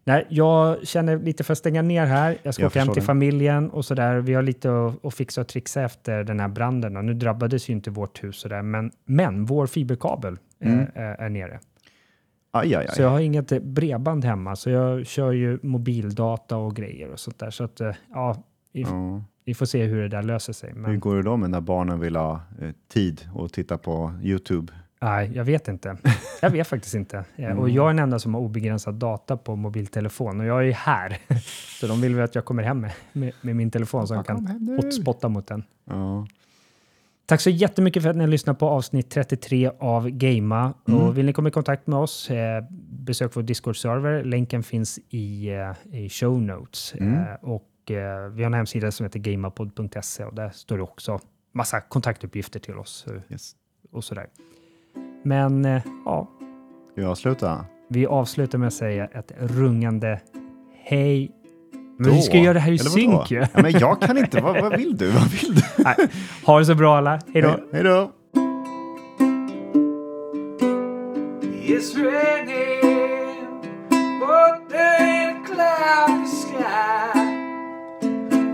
S1: Nej, jag känner lite för att stänga ner här. Jag ska
S2: Jag
S1: åka hem till
S2: det.
S1: familjen och så där. Vi har lite att, att fixa och trixa efter den här branden. Och nu drabbades ju inte vårt hus så där, men, men vår fiberkabel
S2: Mm.
S1: är, är nere.
S2: Aj, aj,
S1: Så jag
S2: aj.
S1: har inget bredband hemma, så jag kör ju mobildata och grejer och sånt där. Så att, eh, ja, vi,
S2: Ja.
S1: vi får se hur det där löser sig.
S2: Hur
S1: Men
S2: går det då med när barnen vill ha eh, tid och titta på YouTube?
S1: Nej, jag vet inte. Jag vet faktiskt inte. (laughs) Eh, Och
S2: Mm.
S1: jag är den enda som har obegränsad data på mobiltelefon och jag är ju här. (laughs) Så de vill väl att jag kommer hem med, med, med min telefon så
S2: Kom
S1: kan hotspotta mot den.
S2: Ja.
S1: Tack så jättemycket för att ni har lyssnat på avsnitt 33 av Gamea.
S2: Mm.
S1: Och vill ni komma i kontakt med oss, eh, besök vår Discord-server. Länken finns i, eh, i show notes.
S2: Mm.
S1: Eh, och vi har en hemsida som heter gamapod.se och där står det också massa kontaktuppgifter till oss
S2: Yes.
S1: och sådär. Men eh, ja.
S2: Vi avsluta?
S1: Vi avslutar med att säga ett rungande hej men
S2: då?
S1: vi ska göra det här i synk ju.
S2: Ja, men jag kan inte. vad, vad, vill du? Vad vill du? (laughs)
S1: Nej. Ha det så bra alla. Hej då.
S2: Hej då.
S3: It's raining, but there cloud sky.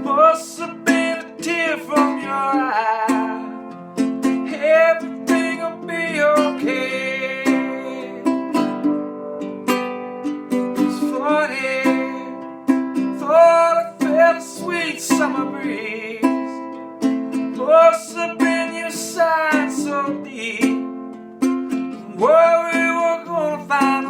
S3: Must have been a tear from your eye. summer breeze Close up in your side so deep. Where we were gonna find